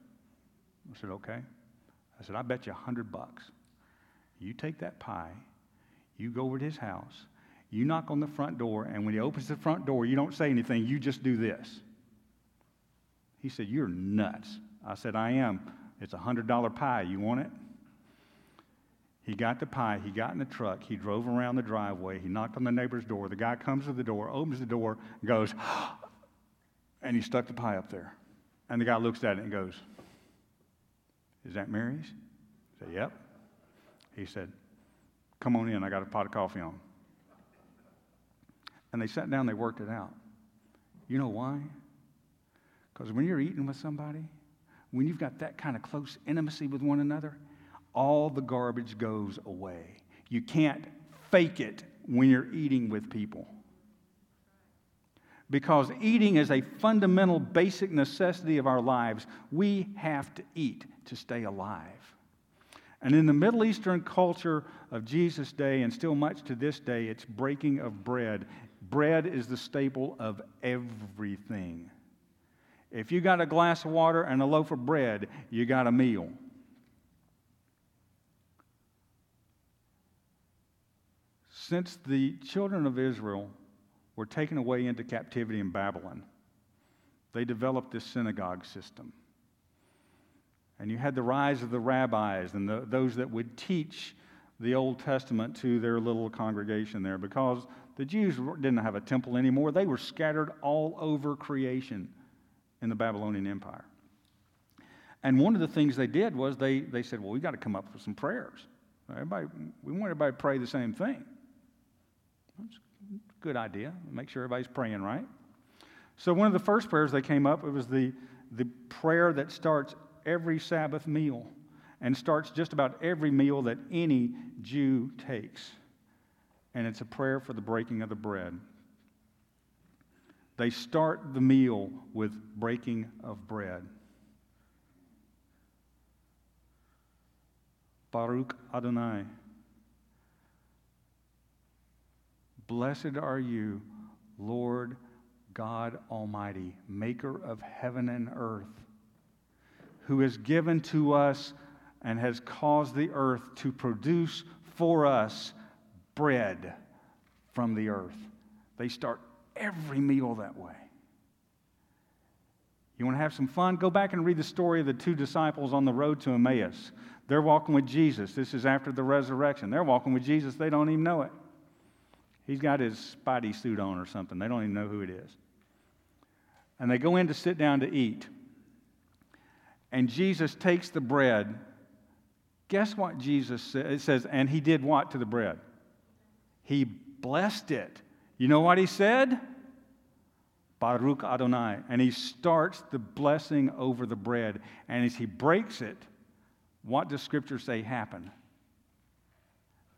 I said, Okay. I said, I bet you a hundred bucks. You take that pie you go over to his house, you knock on the front door, and when he opens the front door, you don't say anything, you just do this. He said, You're nuts. I said, I am. It's a $100 pie. You want it? He got the pie. He got in the truck. He drove around the driveway. He knocked on the neighbor's door. The guy comes to the door, opens the door, goes, and he stuck the pie up there. And the guy looks at it and goes, Is that Mary's? I said, Yep. He said, Come on in, I got a pot of coffee on. And they sat down, they worked it out. You know why? Because when you're eating with somebody, when you've got that kind of close intimacy with one another, all the garbage goes away. You can't fake it when you're eating with people. Because eating is a fundamental, basic necessity of our lives. We have to eat to stay alive. And in the Middle Eastern culture of Jesus' day, and still much to this day, it's breaking of bread bread is the staple of everything. If you got a glass of water and a loaf of bread, you got a meal. Since the children of Israel were taken away into captivity in Babylon, they developed this synagogue system. And you had the rise of the rabbis and the, those that would teach the Old Testament to their little congregation there because the Jews didn't have a temple anymore. They were scattered all over creation in the Babylonian Empire. And one of the things they did was they, they said, well, we've got to come up with some prayers. Everybody, we want everybody to pray the same thing. That's a good idea. Make sure everybody's praying right. So one of the first prayers they came up, it was the, the prayer that starts every Sabbath meal and starts just about every meal that any Jew takes. And it's a prayer for the breaking of the bread. They start the meal with breaking of bread. Baruch Adonai. Blessed are you, Lord God Almighty, maker of heaven and earth, who has given to us and has caused the earth to produce for us bread from the earth. They start every meal that way. You want to have some fun? Go back and read the story of the two disciples on the road to Emmaus. They're walking with Jesus. This is after the resurrection. They're walking with Jesus. They don't even know it. He's got his spidey suit on or something. They don't even know who it is. And they go in to sit down to eat. And Jesus takes the bread Guess what Jesus? It says, and he did what to the bread? He blessed it. You know what he said? Baruch Adonai. And he starts the blessing over the bread. And as he breaks it, what does Scripture say happened?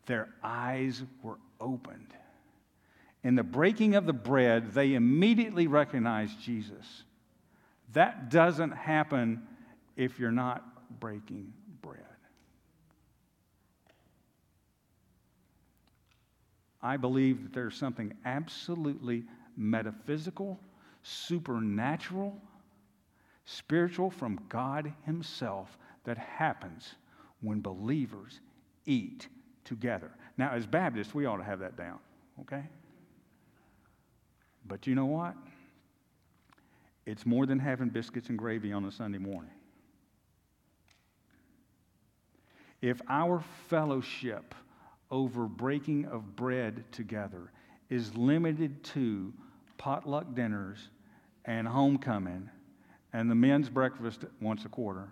Their eyes were opened. In the breaking of the bread, they immediately recognized Jesus. That doesn't happen if you're not breaking bread. I believe that there's something absolutely metaphysical, supernatural, spiritual from God Himself that happens when believers eat together. Now, as Baptists, we ought to have that down, okay? But you know what? It's more than having biscuits and gravy on a Sunday morning. If our fellowship over breaking of bread together is limited to potluck dinners and homecoming and the men's breakfast once a quarter,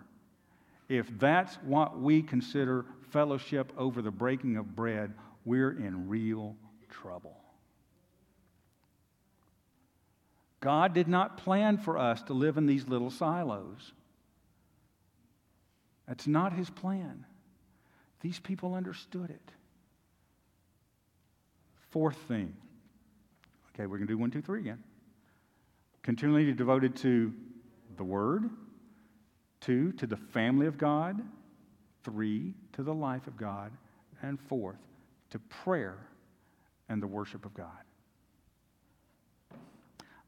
if that's what we consider fellowship over the breaking of bread, we're in real trouble. God did not plan for us to live in these little silos. That's not his plan. These people understood it. Fourth thing. Okay, we're going to do one, two, three again. Continually devoted to the Word. Two, to the family of God. Three, to the life of God. And fourth, to prayer and the worship of God.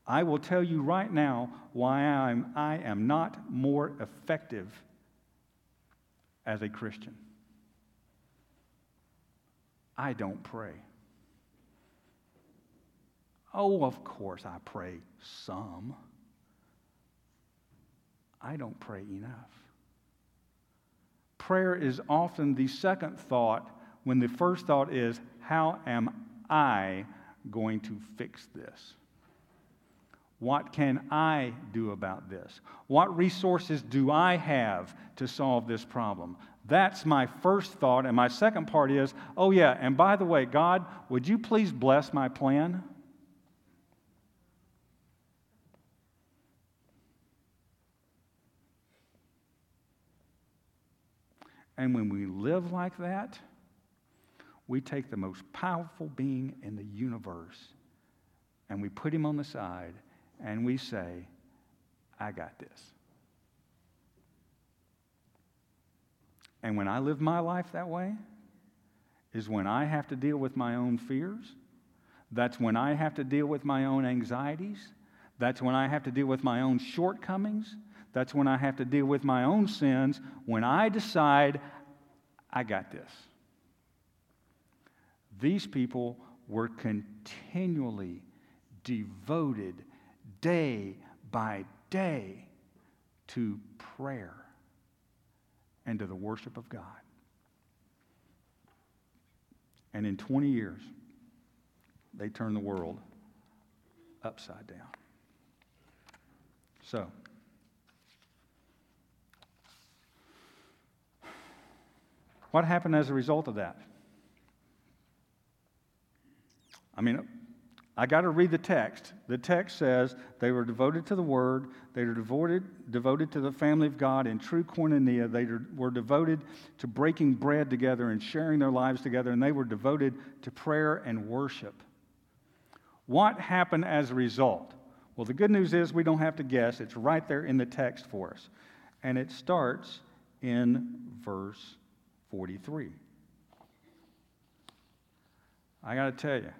I will tell you right now why I'm, I am not more effective as a Christian. I don't pray. Oh, of course, I pray some. I don't pray enough. Prayer is often the second thought when the first thought is, How am I going to fix this? What can I do about this? What resources do I have to solve this problem? That's my first thought. And my second part is, oh, yeah, and by the way, God, would you please bless my plan? And when we live like that, we take the most powerful being in the universe and we put him on the side and we say, I got this. And when I live my life that way, is when I have to deal with my own fears, That's when I have to deal with my own anxieties. That's when I have to deal with my own shortcomings. That's when I have to deal with my own sins. When I decide, I got this. These people were continually devoted day by day to prayer and to the worship of God. And in 20 years, they turned the world upside down. So, what happened as a result of that? I mean, I got to read the text. The text says they were devoted to the word, they were devoted, devoted to the family of God in true koinonia, they were devoted to breaking bread together and sharing their lives together, and they were devoted to prayer and worship. What happened as a result? Well, the good news is we don't have to guess, it's right there in the text for us. And it starts in verse 43. I got to tell you,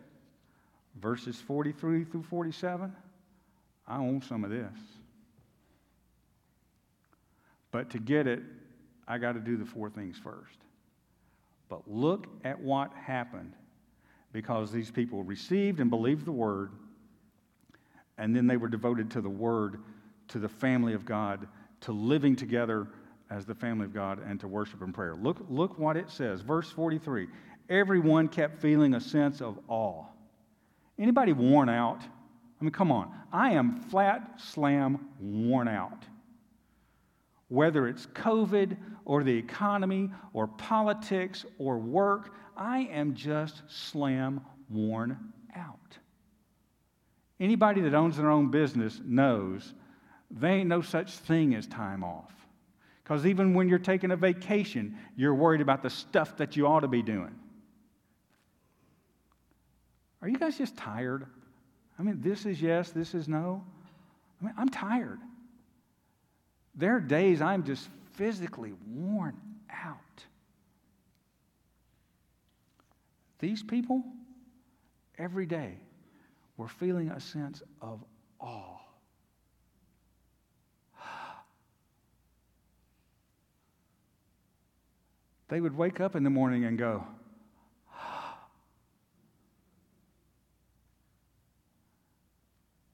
verses 43 through 47, I own some of this. But to get it, I got to do the four things first. But look at what happened because these people received and believed the word, and then they were devoted to the word, to the family of God, to living together as the family of God, and to worship and prayer. Look, look what it says. Verse 43 Everyone kept feeling a sense of awe Anybody worn out? I mean, come on. I am flat slam worn out. Whether it's COVID or the economy or politics or work, I am just slam worn out. Anybody that owns their own business knows there ain't no such thing as time off. Because even when you're taking a vacation, you're worried about the stuff that you ought to be doing. Are you guys just tired? I mean, this is yes, this is no. I mean, I'm tired. There are days I'm just physically worn out. These people, every day, were feeling a sense of awe. They would wake up in the morning and go,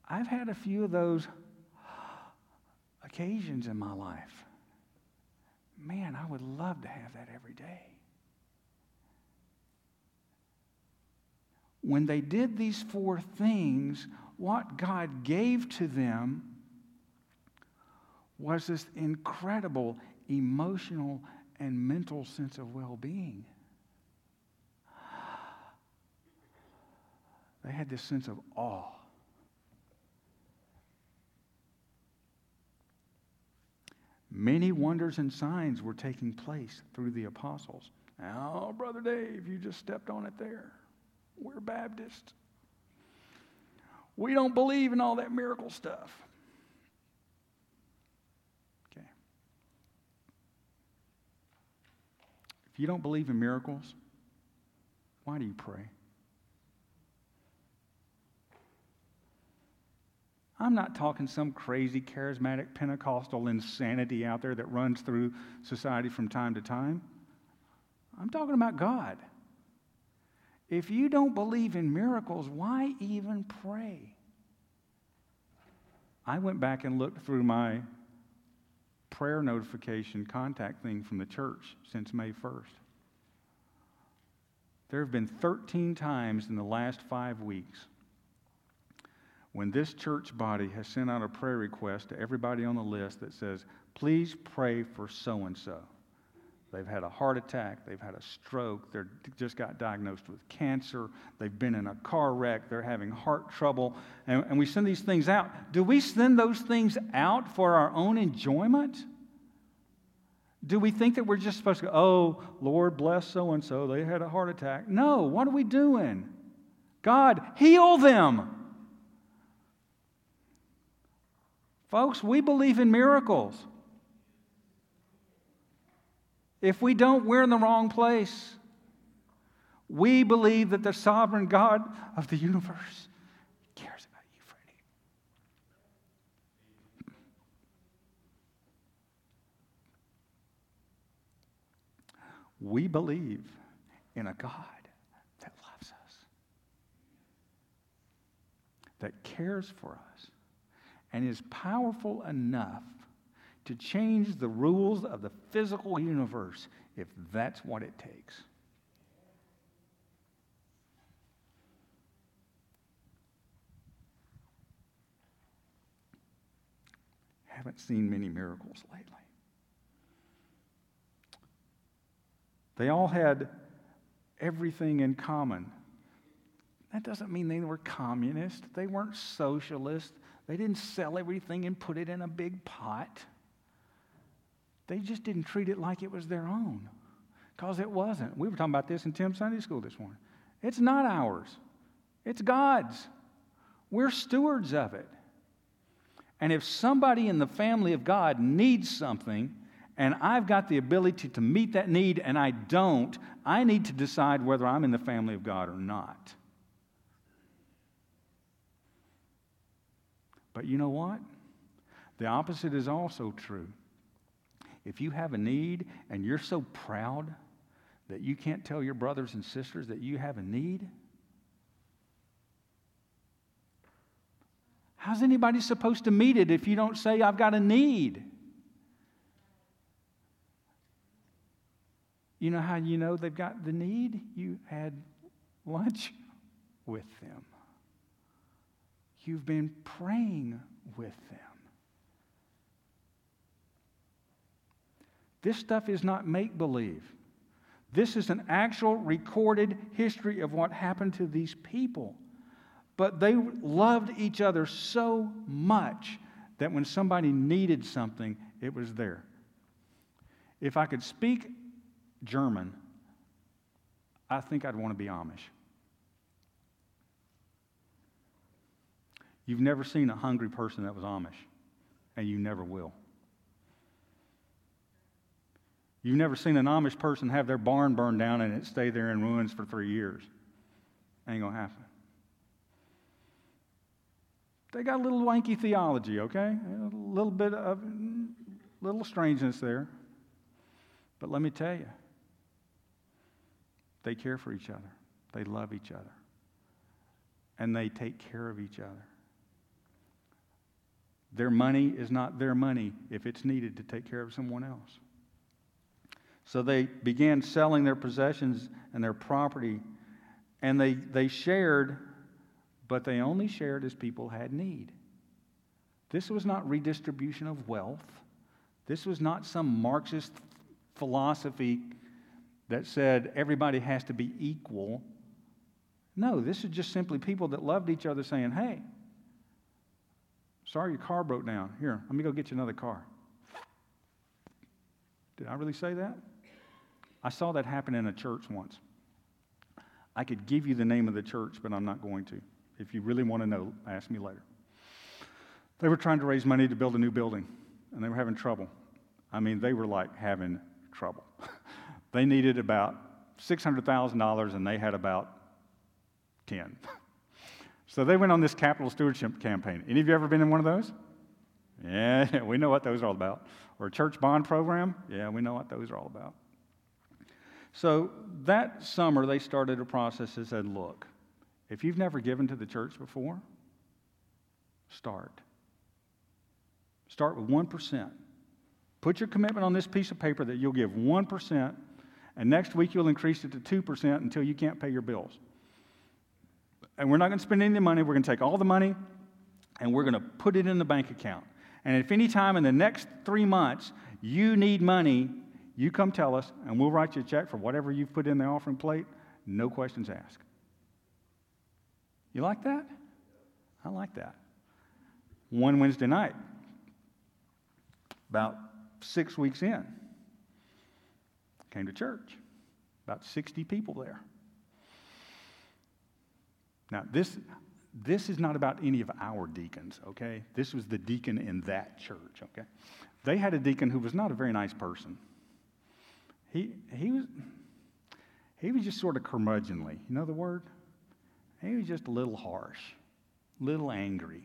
I've had a few of those occasions in my life. Man, I would love to have that every day. When they did these four things, what God gave to them was this incredible emotional and mental sense of well being. They had this sense of awe. Many wonders and signs were taking place through the apostles. Oh, Brother Dave, you just stepped on it there. We're Baptists. We don't believe in all that miracle stuff. Okay. If you don't believe in miracles, why do you pray? I'm not talking some crazy charismatic Pentecostal insanity out there that runs through society from time to time. I'm talking about God. If you don't believe in miracles, why even pray? I went back and looked through my prayer notification contact thing from the church since May 1st. There have been 13 times in the last five weeks when this church body has sent out a prayer request to everybody on the list that says, please pray for so and so. They've had a heart attack, they've had a stroke, they just got diagnosed with cancer, they've been in a car wreck, they're having heart trouble, and, and we send these things out. Do we send those things out for our own enjoyment? Do we think that we're just supposed to go, oh, Lord bless so and so, they had a heart attack? No, what are we doing? God, heal them. Folks, we believe in miracles. If we don't, we're in the wrong place. We believe that the sovereign God of the universe cares about you, Freddie. We believe in a God that loves us, that cares for us, and is powerful enough to change the rules of the physical universe if that's what it takes. Haven't seen many miracles lately. They all had everything in common. That doesn't mean they were communist. They weren't socialist. They didn't sell everything and put it in a big pot. They just didn't treat it like it was their own because it wasn't. We were talking about this in Tim's Sunday school this morning. It's not ours, it's God's. We're stewards of it. And if somebody in the family of God needs something, and I've got the ability to meet that need and I don't, I need to decide whether I'm in the family of God or not. But you know what? The opposite is also true. If you have a need and you're so proud that you can't tell your brothers and sisters that you have a need, how's anybody supposed to meet it if you don't say, I've got a need? You know how you know they've got the need? You had lunch with them. You've been praying with them. This stuff is not make believe. This is an actual recorded history of what happened to these people. But they loved each other so much that when somebody needed something, it was there. If I could speak German, I think I'd want to be Amish. You've never seen a hungry person that was Amish, and you never will. You've never seen an Amish person have their barn burned down and it stay there in ruins for three years. Ain't gonna happen. They got a little wanky theology, okay? A little bit of little strangeness there. But let me tell you, they care for each other. They love each other. And they take care of each other. Their money is not their money if it's needed to take care of someone else. So they began selling their possessions and their property, and they, they shared, but they only shared as people had need. This was not redistribution of wealth. This was not some Marxist philosophy that said everybody has to be equal. No, this is just simply people that loved each other saying, hey, sorry your car broke down. Here, let me go get you another car. Did I really say that? I saw that happen in a church once. I could give you the name of the church, but I'm not going to. If you really want to know, ask me later. They were trying to raise money to build a new building, and they were having trouble. I mean, they were like having trouble. they needed about $600,000, and they had about 10. so they went on this capital stewardship campaign. Any of you ever been in one of those? Yeah, we know what those are all about. Or a church bond program? Yeah, we know what those are all about. So that summer, they started a process that said, look, if you've never given to the church before, start. Start with 1%. Put your commitment on this piece of paper that you'll give 1%, and next week you'll increase it to 2% until you can't pay your bills. And we're not going to spend any money. We're going to take all the money and we're going to put it in the bank account. And if any time in the next three months you need money, you come tell us, and we'll write you a check for whatever you've put in the offering plate, no questions asked. You like that? I like that. One Wednesday night, about six weeks in, came to church. About 60 people there. Now, this, this is not about any of our deacons, okay? This was the deacon in that church, okay? They had a deacon who was not a very nice person. He, he, was, he was just sort of curmudgeonly. You know the word? He was just a little harsh, a little angry,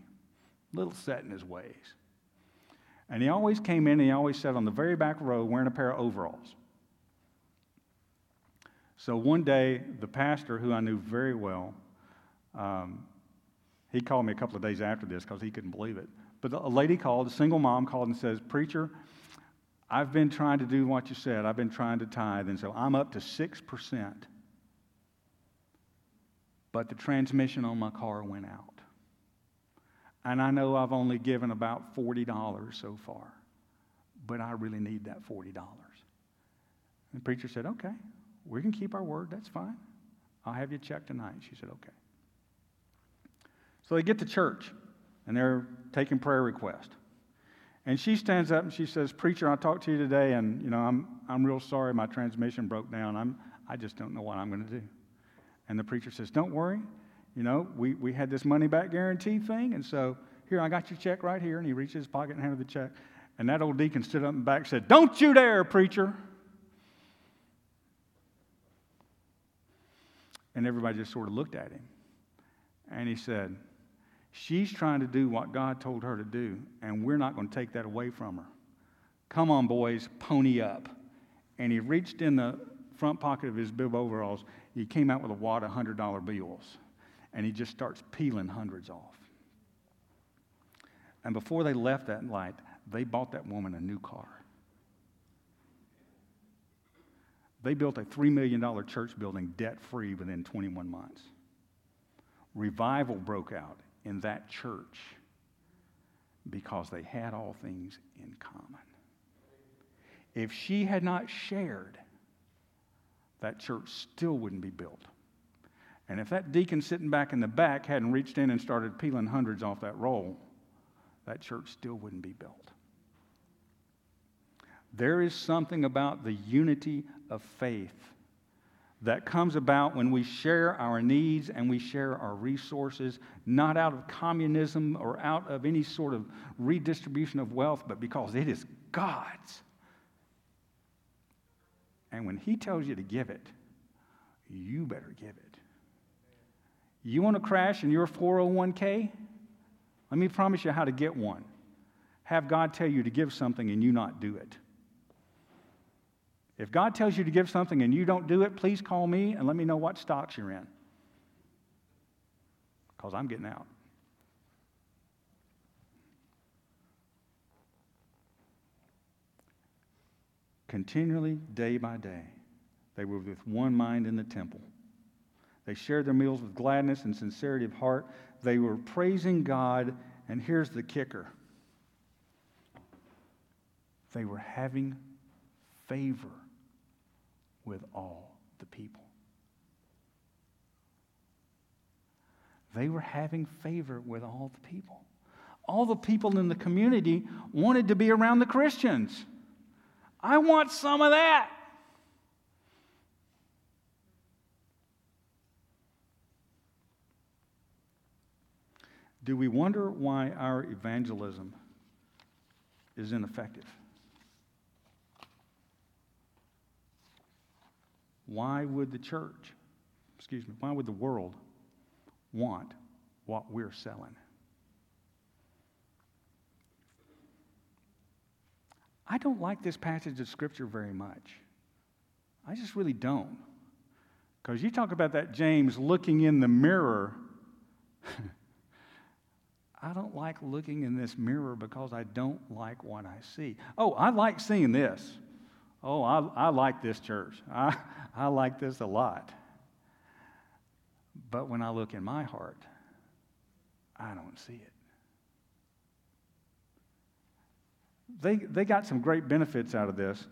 a little set in his ways. And he always came in and he always sat on the very back row wearing a pair of overalls. So one day, the pastor, who I knew very well, um, he called me a couple of days after this because he couldn't believe it. But a lady called, a single mom called and says, Preacher, I've been trying to do what you said. I've been trying to tithe, and so I'm up to 6%. But the transmission on my car went out. And I know I've only given about $40 so far, but I really need that $40. And the preacher said, Okay, we can keep our word. That's fine. I'll have you check tonight. She said, Okay. So they get to church and they're taking prayer requests. And she stands up and she says, Preacher, I talked to you today, and you know, I'm, I'm real sorry my transmission broke down. I'm, I just don't know what I'm going to do. And the preacher says, Don't worry. You know, we, we had this money back guarantee thing, and so here, I got your check right here. And he reached his pocket and handed the check. And that old deacon stood up and back and said, Don't you dare, preacher. And everybody just sort of looked at him. And he said, She's trying to do what God told her to do, and we're not going to take that away from her. Come on, boys, pony up. And he reached in the front pocket of his bib overalls. He came out with a wad of $100 bills, and he just starts peeling hundreds off. And before they left that night, they bought that woman a new car. They built a $3 million church building debt free within 21 months. Revival broke out in that church because they had all things in common. If she had not shared, that church still wouldn't be built. And if that deacon sitting back in the back hadn't reached in and started peeling hundreds off that roll, that church still wouldn't be built. There is something about the unity of faith that comes about when we share our needs and we share our resources, not out of communism or out of any sort of redistribution of wealth, but because it is God's. And when He tells you to give it, you better give it. You want to crash in your 401k? Let me promise you how to get one. Have God tell you to give something and you not do it. If God tells you to give something and you don't do it, please call me and let me know what stocks you're in. Because I'm getting out. Continually, day by day, they were with one mind in the temple. They shared their meals with gladness and sincerity of heart. They were praising God, and here's the kicker they were having favor with all the people. They were having favor with all the people. All the people in the community wanted to be around the Christians. I want some of that. Do we wonder why our evangelism is ineffective? Why would the church, excuse me, why would the world want what we're selling? I don't like this passage of Scripture very much. I just really don't. Because you talk about that James looking in the mirror. I don't like looking in this mirror because I don't like what I see. Oh, I like seeing this. Oh, I, I like this church. I, I like this a lot. But when I look in my heart, I don't see it. They, they got some great benefits out of this,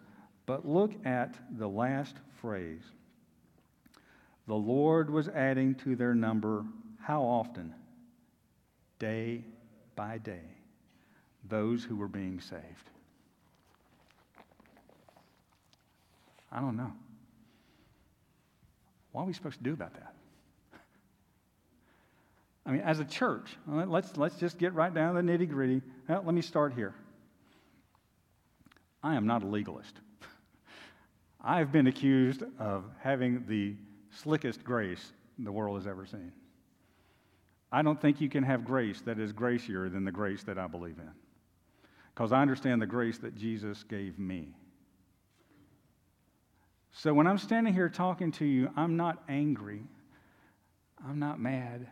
but look at the last phrase. The Lord was adding to their number how often? day by day those who were being saved. I don't know. What are we supposed to do about that? I mean, as a church, let's, let's just get right down to the nitty gritty. Well, let me start here. I am not a legalist. I've been accused of having the slickest grace the world has ever seen. I don't think you can have grace that is gracier than the grace that I believe in. Because I understand the grace that Jesus gave me. So when I'm standing here talking to you, I'm not angry. I'm not mad.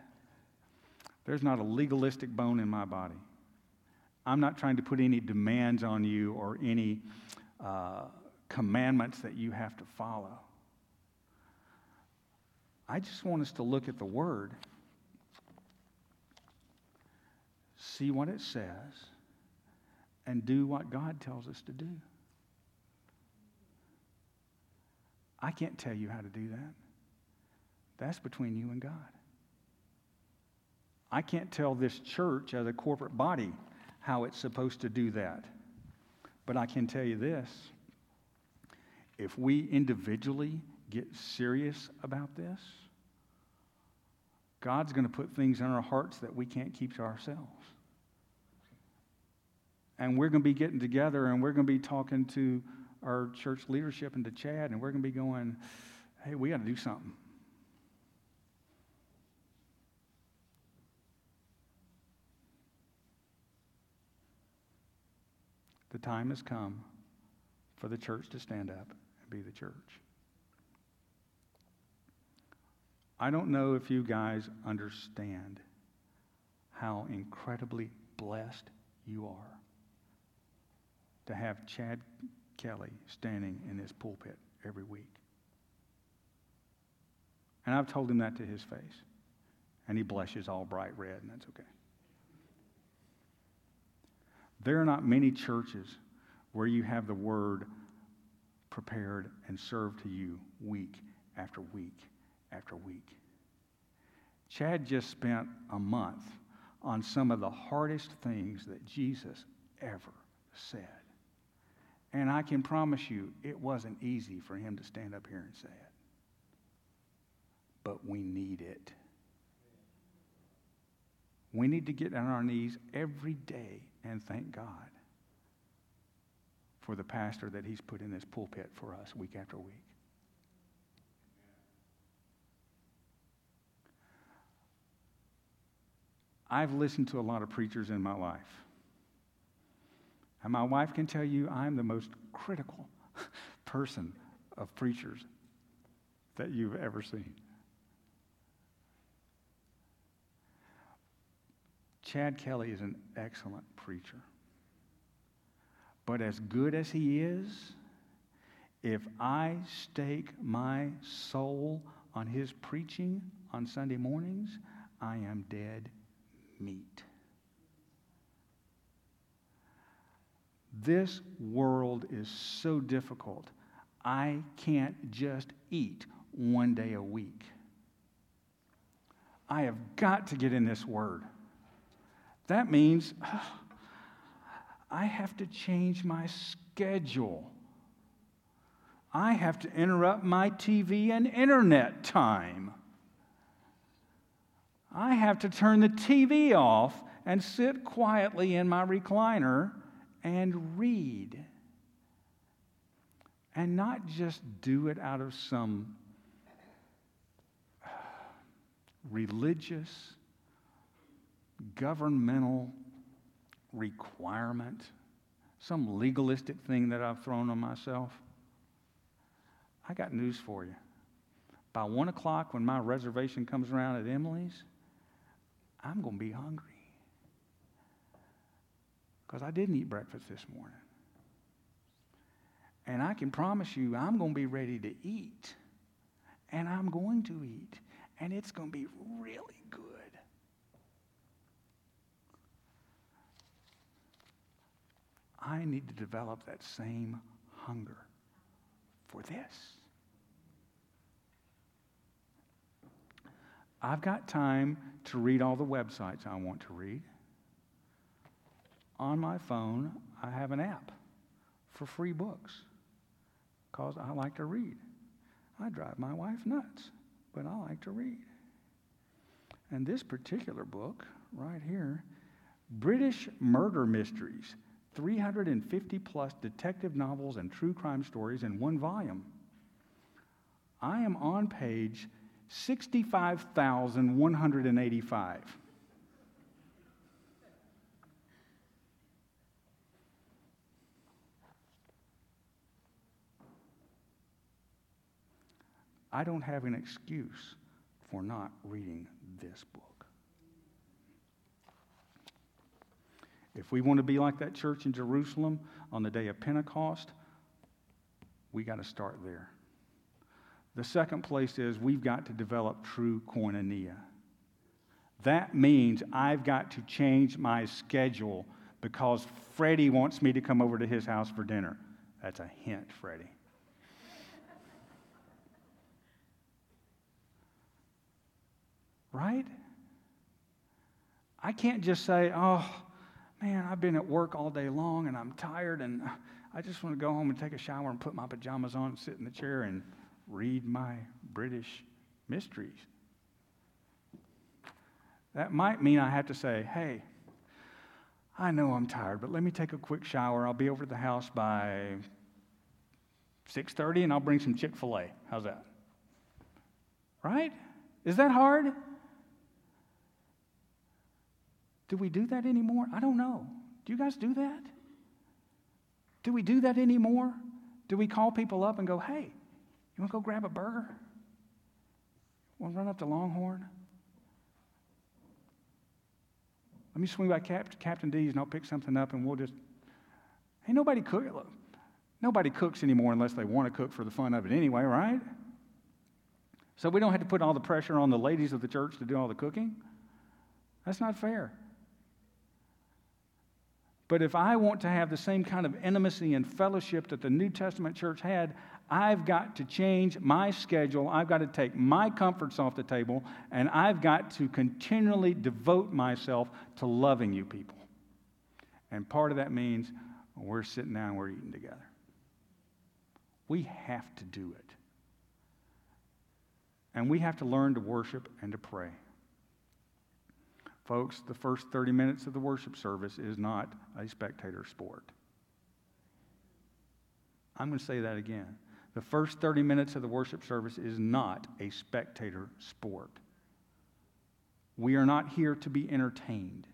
There's not a legalistic bone in my body. I'm not trying to put any demands on you or any uh, commandments that you have to follow. I just want us to look at the Word, see what it says, and do what God tells us to do. I can't tell you how to do that. That's between you and God. I can't tell this church as a corporate body how it's supposed to do that. But I can tell you this if we individually get serious about this, God's going to put things in our hearts that we can't keep to ourselves. And we're going to be getting together and we're going to be talking to our church leadership and to Chad, and we're going to be going, hey, we got to do something. The time has come for the church to stand up and be the church. I don't know if you guys understand how incredibly blessed you are to have Chad Kelly standing in this pulpit every week. And I've told him that to his face. And he blushes all bright red, and that's okay. There are not many churches where you have the word prepared and served to you week after week after week. Chad just spent a month on some of the hardest things that Jesus ever said. And I can promise you, it wasn't easy for him to stand up here and say it. But we need it. We need to get on our knees every day and thank God for the pastor that he's put in this pulpit for us week after week. I've listened to a lot of preachers in my life. And my wife can tell you I'm the most critical person of preachers that you've ever seen. Chad Kelly is an excellent preacher. But as good as he is, if I stake my soul on his preaching on Sunday mornings, I am dead meat. This world is so difficult. I can't just eat one day a week. I have got to get in this word. That means I have to change my schedule. I have to interrupt my TV and internet time. I have to turn the TV off and sit quietly in my recliner and read. And not just do it out of some uh, religious governmental requirement, some legalistic thing that I've thrown on myself, I got news for you. By one o'clock, when my reservation comes around at Emily's, I'm going to be hungry. Because I didn't eat breakfast this morning. And I can promise you, I'm going to be ready to eat. And I'm going to eat. And it's going to be really good. I need to develop that same hunger for this. I've got time to read all the websites I want to read. On my phone, I have an app for free books because I like to read. I drive my wife nuts, but I like to read. And this particular book, right here, British Murder Mysteries 350 plus detective novels and true crime stories in one volume. I am on page 65,185. I don't have an excuse for not reading this book. If we want to be like that church in Jerusalem on the day of Pentecost, we got to start there. The second place is we've got to develop true koinonia. That means I've got to change my schedule because Freddie wants me to come over to his house for dinner. That's a hint, Freddie. Right? I can't just say, oh, man, I've been at work all day long and I'm tired and I just want to go home and take a shower and put my pajamas on and sit in the chair and read my British mysteries. That might mean I have to say, hey, I know I'm tired, but let me take a quick shower. I'll be over at the house by 6:30 and I'll bring some Chick-fil-A. How's that? Right? Is that hard? Do we do that anymore? I don't know. Do you guys do that? Do we do that anymore? Do we call people up and go, hey, you want to go grab a burger? Want to run up to Longhorn? Let me swing by Cap- Captain D's and I'll pick something up and we'll just. Hey, nobody cook. Nobody cooks anymore unless they want to cook for the fun of it anyway, right? So we don't have to put all the pressure on the ladies of the church to do all the cooking. That's not fair. But if I want to have the same kind of intimacy and fellowship that the New Testament church had, I've got to change my schedule. I've got to take my comforts off the table, and I've got to continually devote myself to loving you people. And part of that means we're sitting down, we're eating together. We have to do it. And we have to learn to worship and to pray. Folks, the first 30 minutes of the worship service is not a spectator sport. I'm going to say that again. The first 30 minutes of the worship service is not a spectator sport. We are not here to be entertained.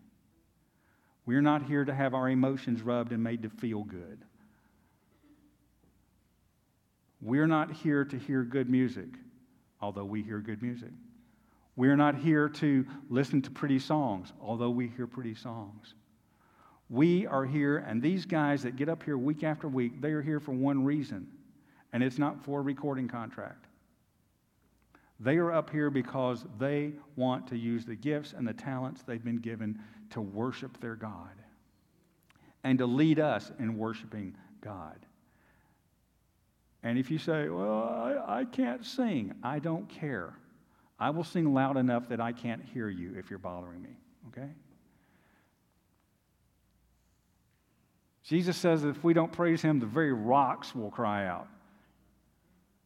We are not here to have our emotions rubbed and made to feel good. We're not here to hear good music, although we hear good music. We're not here to listen to pretty songs, although we hear pretty songs. We are here, and these guys that get up here week after week, they are here for one reason, and it's not for a recording contract. They are up here because they want to use the gifts and the talents they've been given to worship their God and to lead us in worshiping God. And if you say, Well, I, I can't sing, I don't care. I will sing loud enough that I can't hear you if you're bothering me, okay? Jesus says that if we don't praise him, the very rocks will cry out.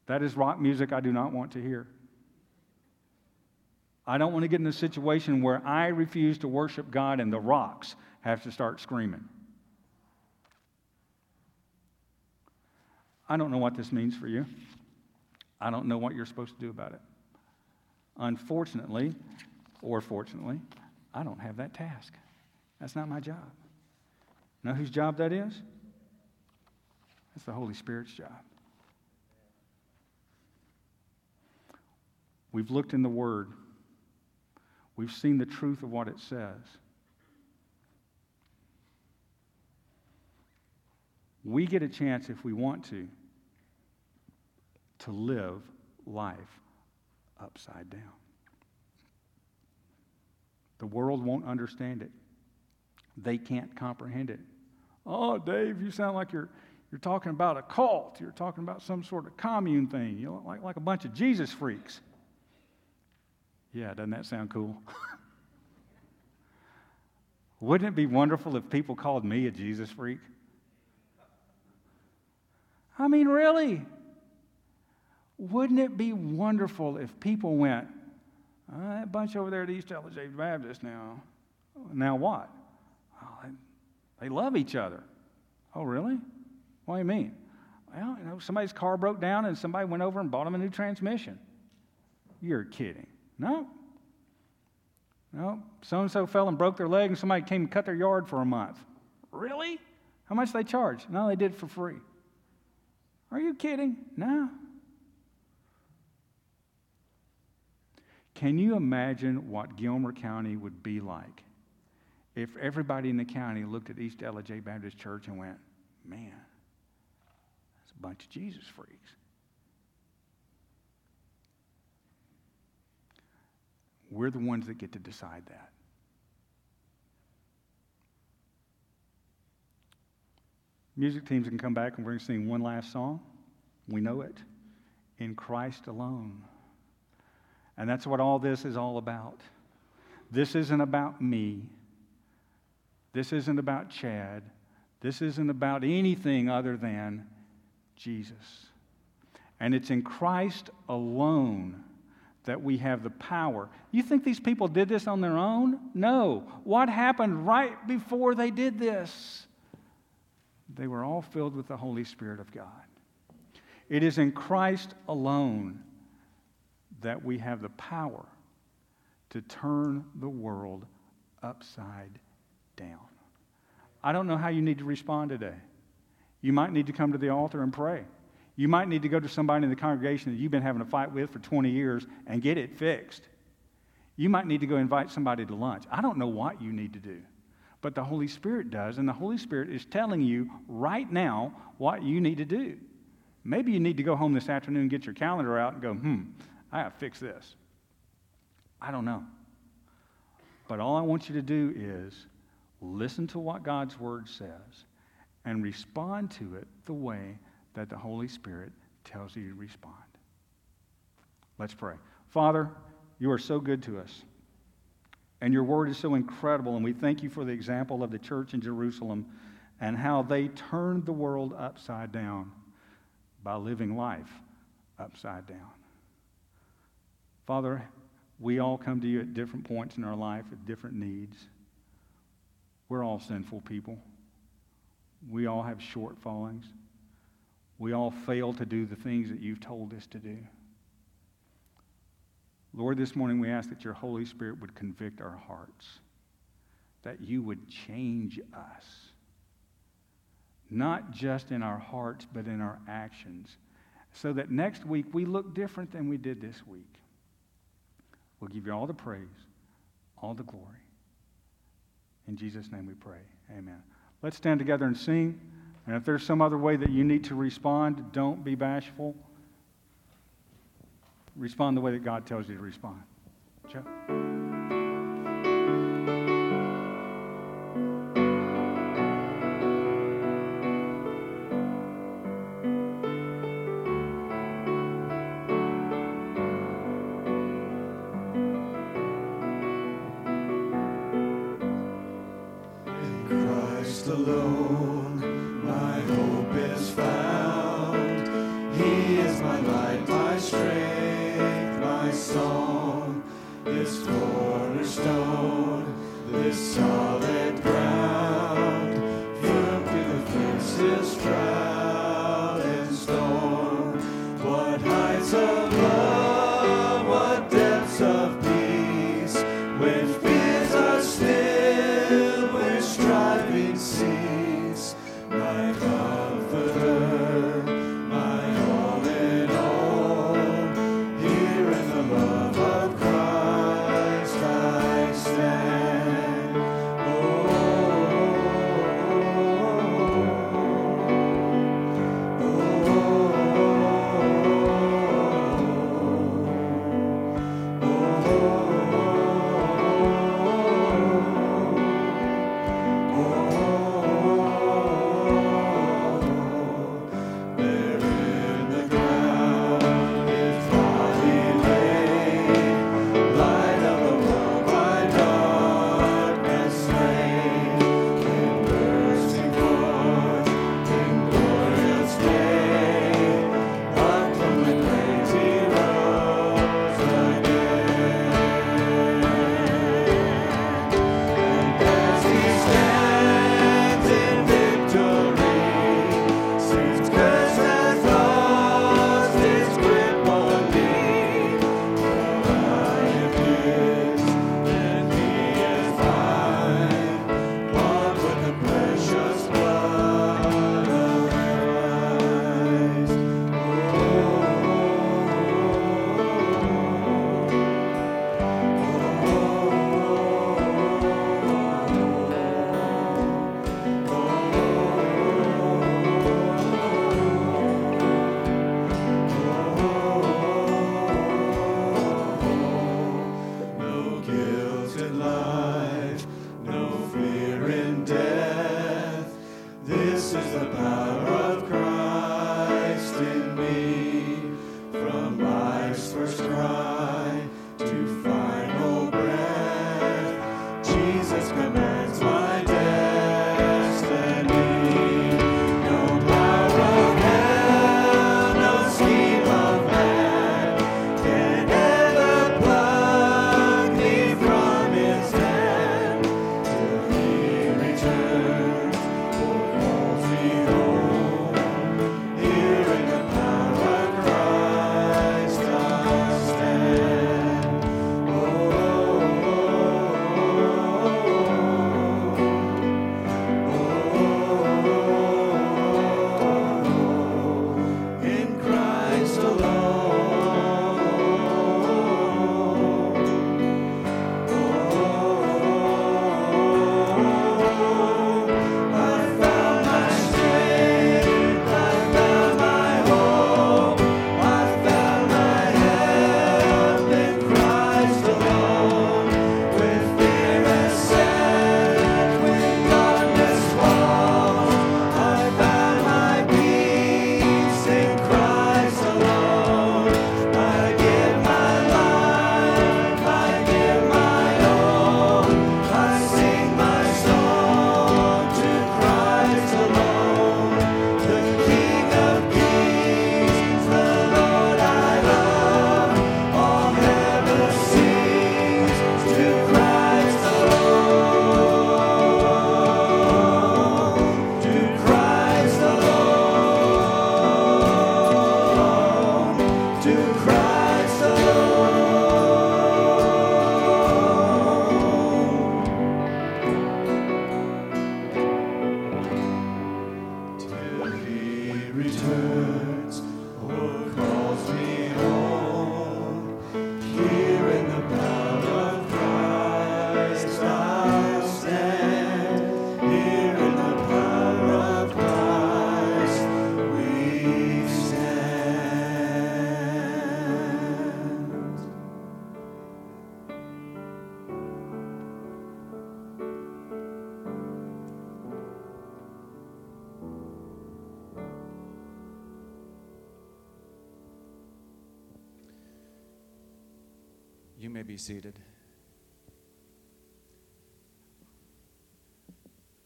That is rock music I do not want to hear. I don't want to get in a situation where I refuse to worship God and the rocks have to start screaming. I don't know what this means for you. I don't know what you're supposed to do about it. Unfortunately, or fortunately, I don't have that task. That's not my job. Know whose job that is? That's the Holy Spirit's job. We've looked in the Word. We've seen the truth of what it says. We get a chance, if we want to, to live life upside down. The world won't understand it. They can't comprehend it. Oh, Dave, you sound like you're, you're talking about a cult. You're talking about some sort of commune thing, you know, like, like a bunch of Jesus freaks. Yeah, doesn't that sound cool? Wouldn't it be wonderful if people called me a Jesus freak? I mean, really? Wouldn't it be wonderful if people went, oh, that bunch over there at East Ellijay Baptist now, now what? Oh, they, love each other. Oh, really? What do you mean? Well, you know, somebody's car broke down and somebody went over and bought them a new transmission. You're kidding. No. No. So and so fell and broke their leg and somebody came and cut their yard for a month. Really? How much they charge? No, they did for free. Are you kidding? No. Can you imagine what Gilmer County would be like if everybody in the county looked at East Ellijay Baptist Church and went, man, that's a bunch of Jesus freaks? We're the ones that get to decide that. Music teams can come back and we're going to sing one last song. We know it. In Christ alone. And that's what all this is all about. This isn't about me. This isn't about Chad. This isn't about anything other than Jesus. And it's in Christ alone that we have the power. You think these people did this on their own? No. What happened right before they did this? They were all filled with the Holy Spirit of God. It is in Christ alone that we have the power to turn the world upside down. I don't know how you need to respond today. You might need to come to the altar and pray. You might need to go to somebody in the congregation that you've been having a fight with for 20 years and get it fixed. You might need to go invite somebody to lunch. I don't know what you need to do, but the Holy Spirit does, and the Holy Spirit is telling you right now what you need to do. Maybe you need to go home this afternoon, and get your calendar out, and go, hmm, I got to fix this. I don't know. But all I want you to do is listen to what God's word says and respond to it the way that the Holy Spirit tells you to respond. Let's pray. Father, you are so good to us. And your word is so incredible. And we thank you for the example of the church in Jerusalem and how they turned the world upside down by living life upside down. Father, we all come to you at different points in our life with different needs. We're all sinful people. We all have shortfallings. We all fail to do the things that you've told us to do. Lord, this morning we ask that your Holy Spirit would convict our hearts, that you would change us, not just in our hearts, but in our actions, so that next week we look different than we did this week. We'll give you all the praise, all the glory. In Jesus' name we pray. Amen. Let's stand together and sing. And if there's some other way that you need to respond, don't be bashful. Respond the way that God tells you to respond. Joe? Be seated.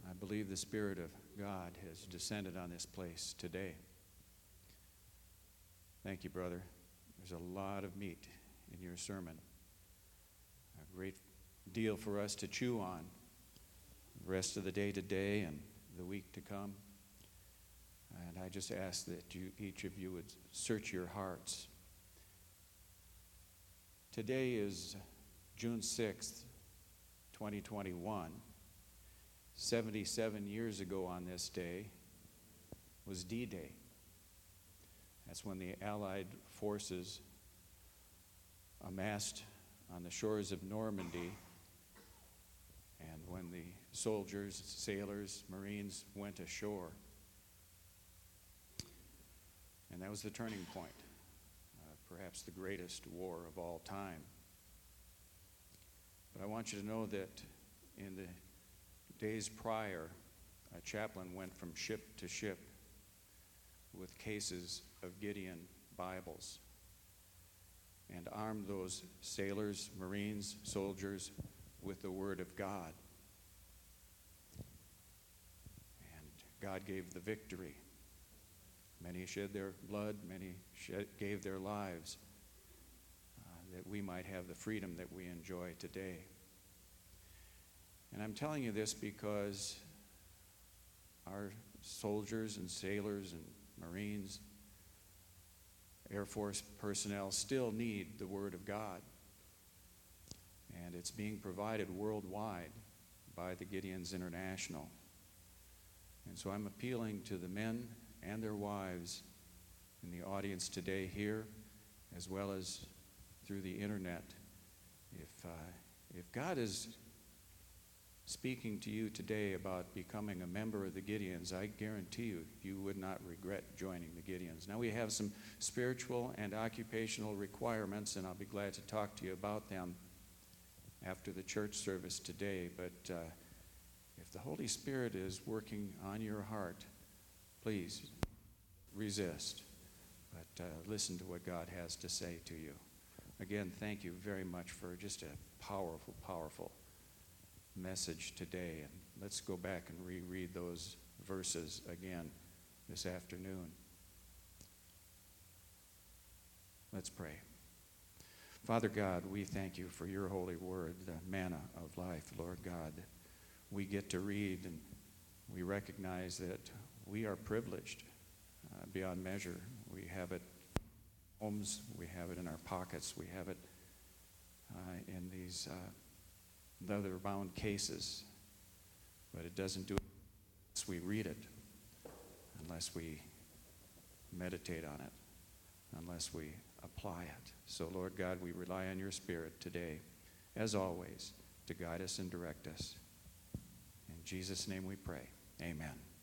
I believe the Spirit of God has descended on this place today. Thank you, brother. There's a lot of meat in your sermon, a great deal for us to chew on the rest of the day today and the week to come. And I just ask that you, each of you would search your hearts. Today is June 6th, 2021. 77 years ago on this day was D Day. That's when the Allied forces amassed on the shores of Normandy, and when the soldiers, sailors, Marines went ashore. And that was the turning point perhaps the greatest war of all time. But I want you to know that in the days prior, a chaplain went from ship to ship with cases of Gideon Bibles and armed those sailors, Marines, soldiers with the Word of God. And God gave the victory. Many shed their blood, many shed, gave their lives uh, that we might have the freedom that we enjoy today. And I'm telling you this because our soldiers and sailors and Marines, Air Force personnel still need the Word of God. And it's being provided worldwide by the Gideons International. And so I'm appealing to the men and their wives in the audience today here, as well as through the internet. If, uh, if God is speaking to you today about becoming a member of the Gideons, I guarantee you, you would not regret joining the Gideons. Now, we have some spiritual and occupational requirements, and I'll be glad to talk to you about them after the church service today, but uh, if the Holy Spirit is working on your heart, please resist, but uh, listen to what God has to say to you. Again, thank you very much for just a powerful, powerful message today. And let's go back and reread those verses again this afternoon. Let's pray. Father God, we thank you for your holy word, the manna of life, Lord God. We get to read and we recognize that we are privileged uh, beyond measure. We have it homes, we have it in our pockets, we have it uh, in these uh, leather bound cases, but it doesn't do it unless we read it, unless we meditate on it, unless we apply it. So, Lord God, we rely on your Spirit today, as always, to guide us and direct us. In Jesus' name we pray. Amen.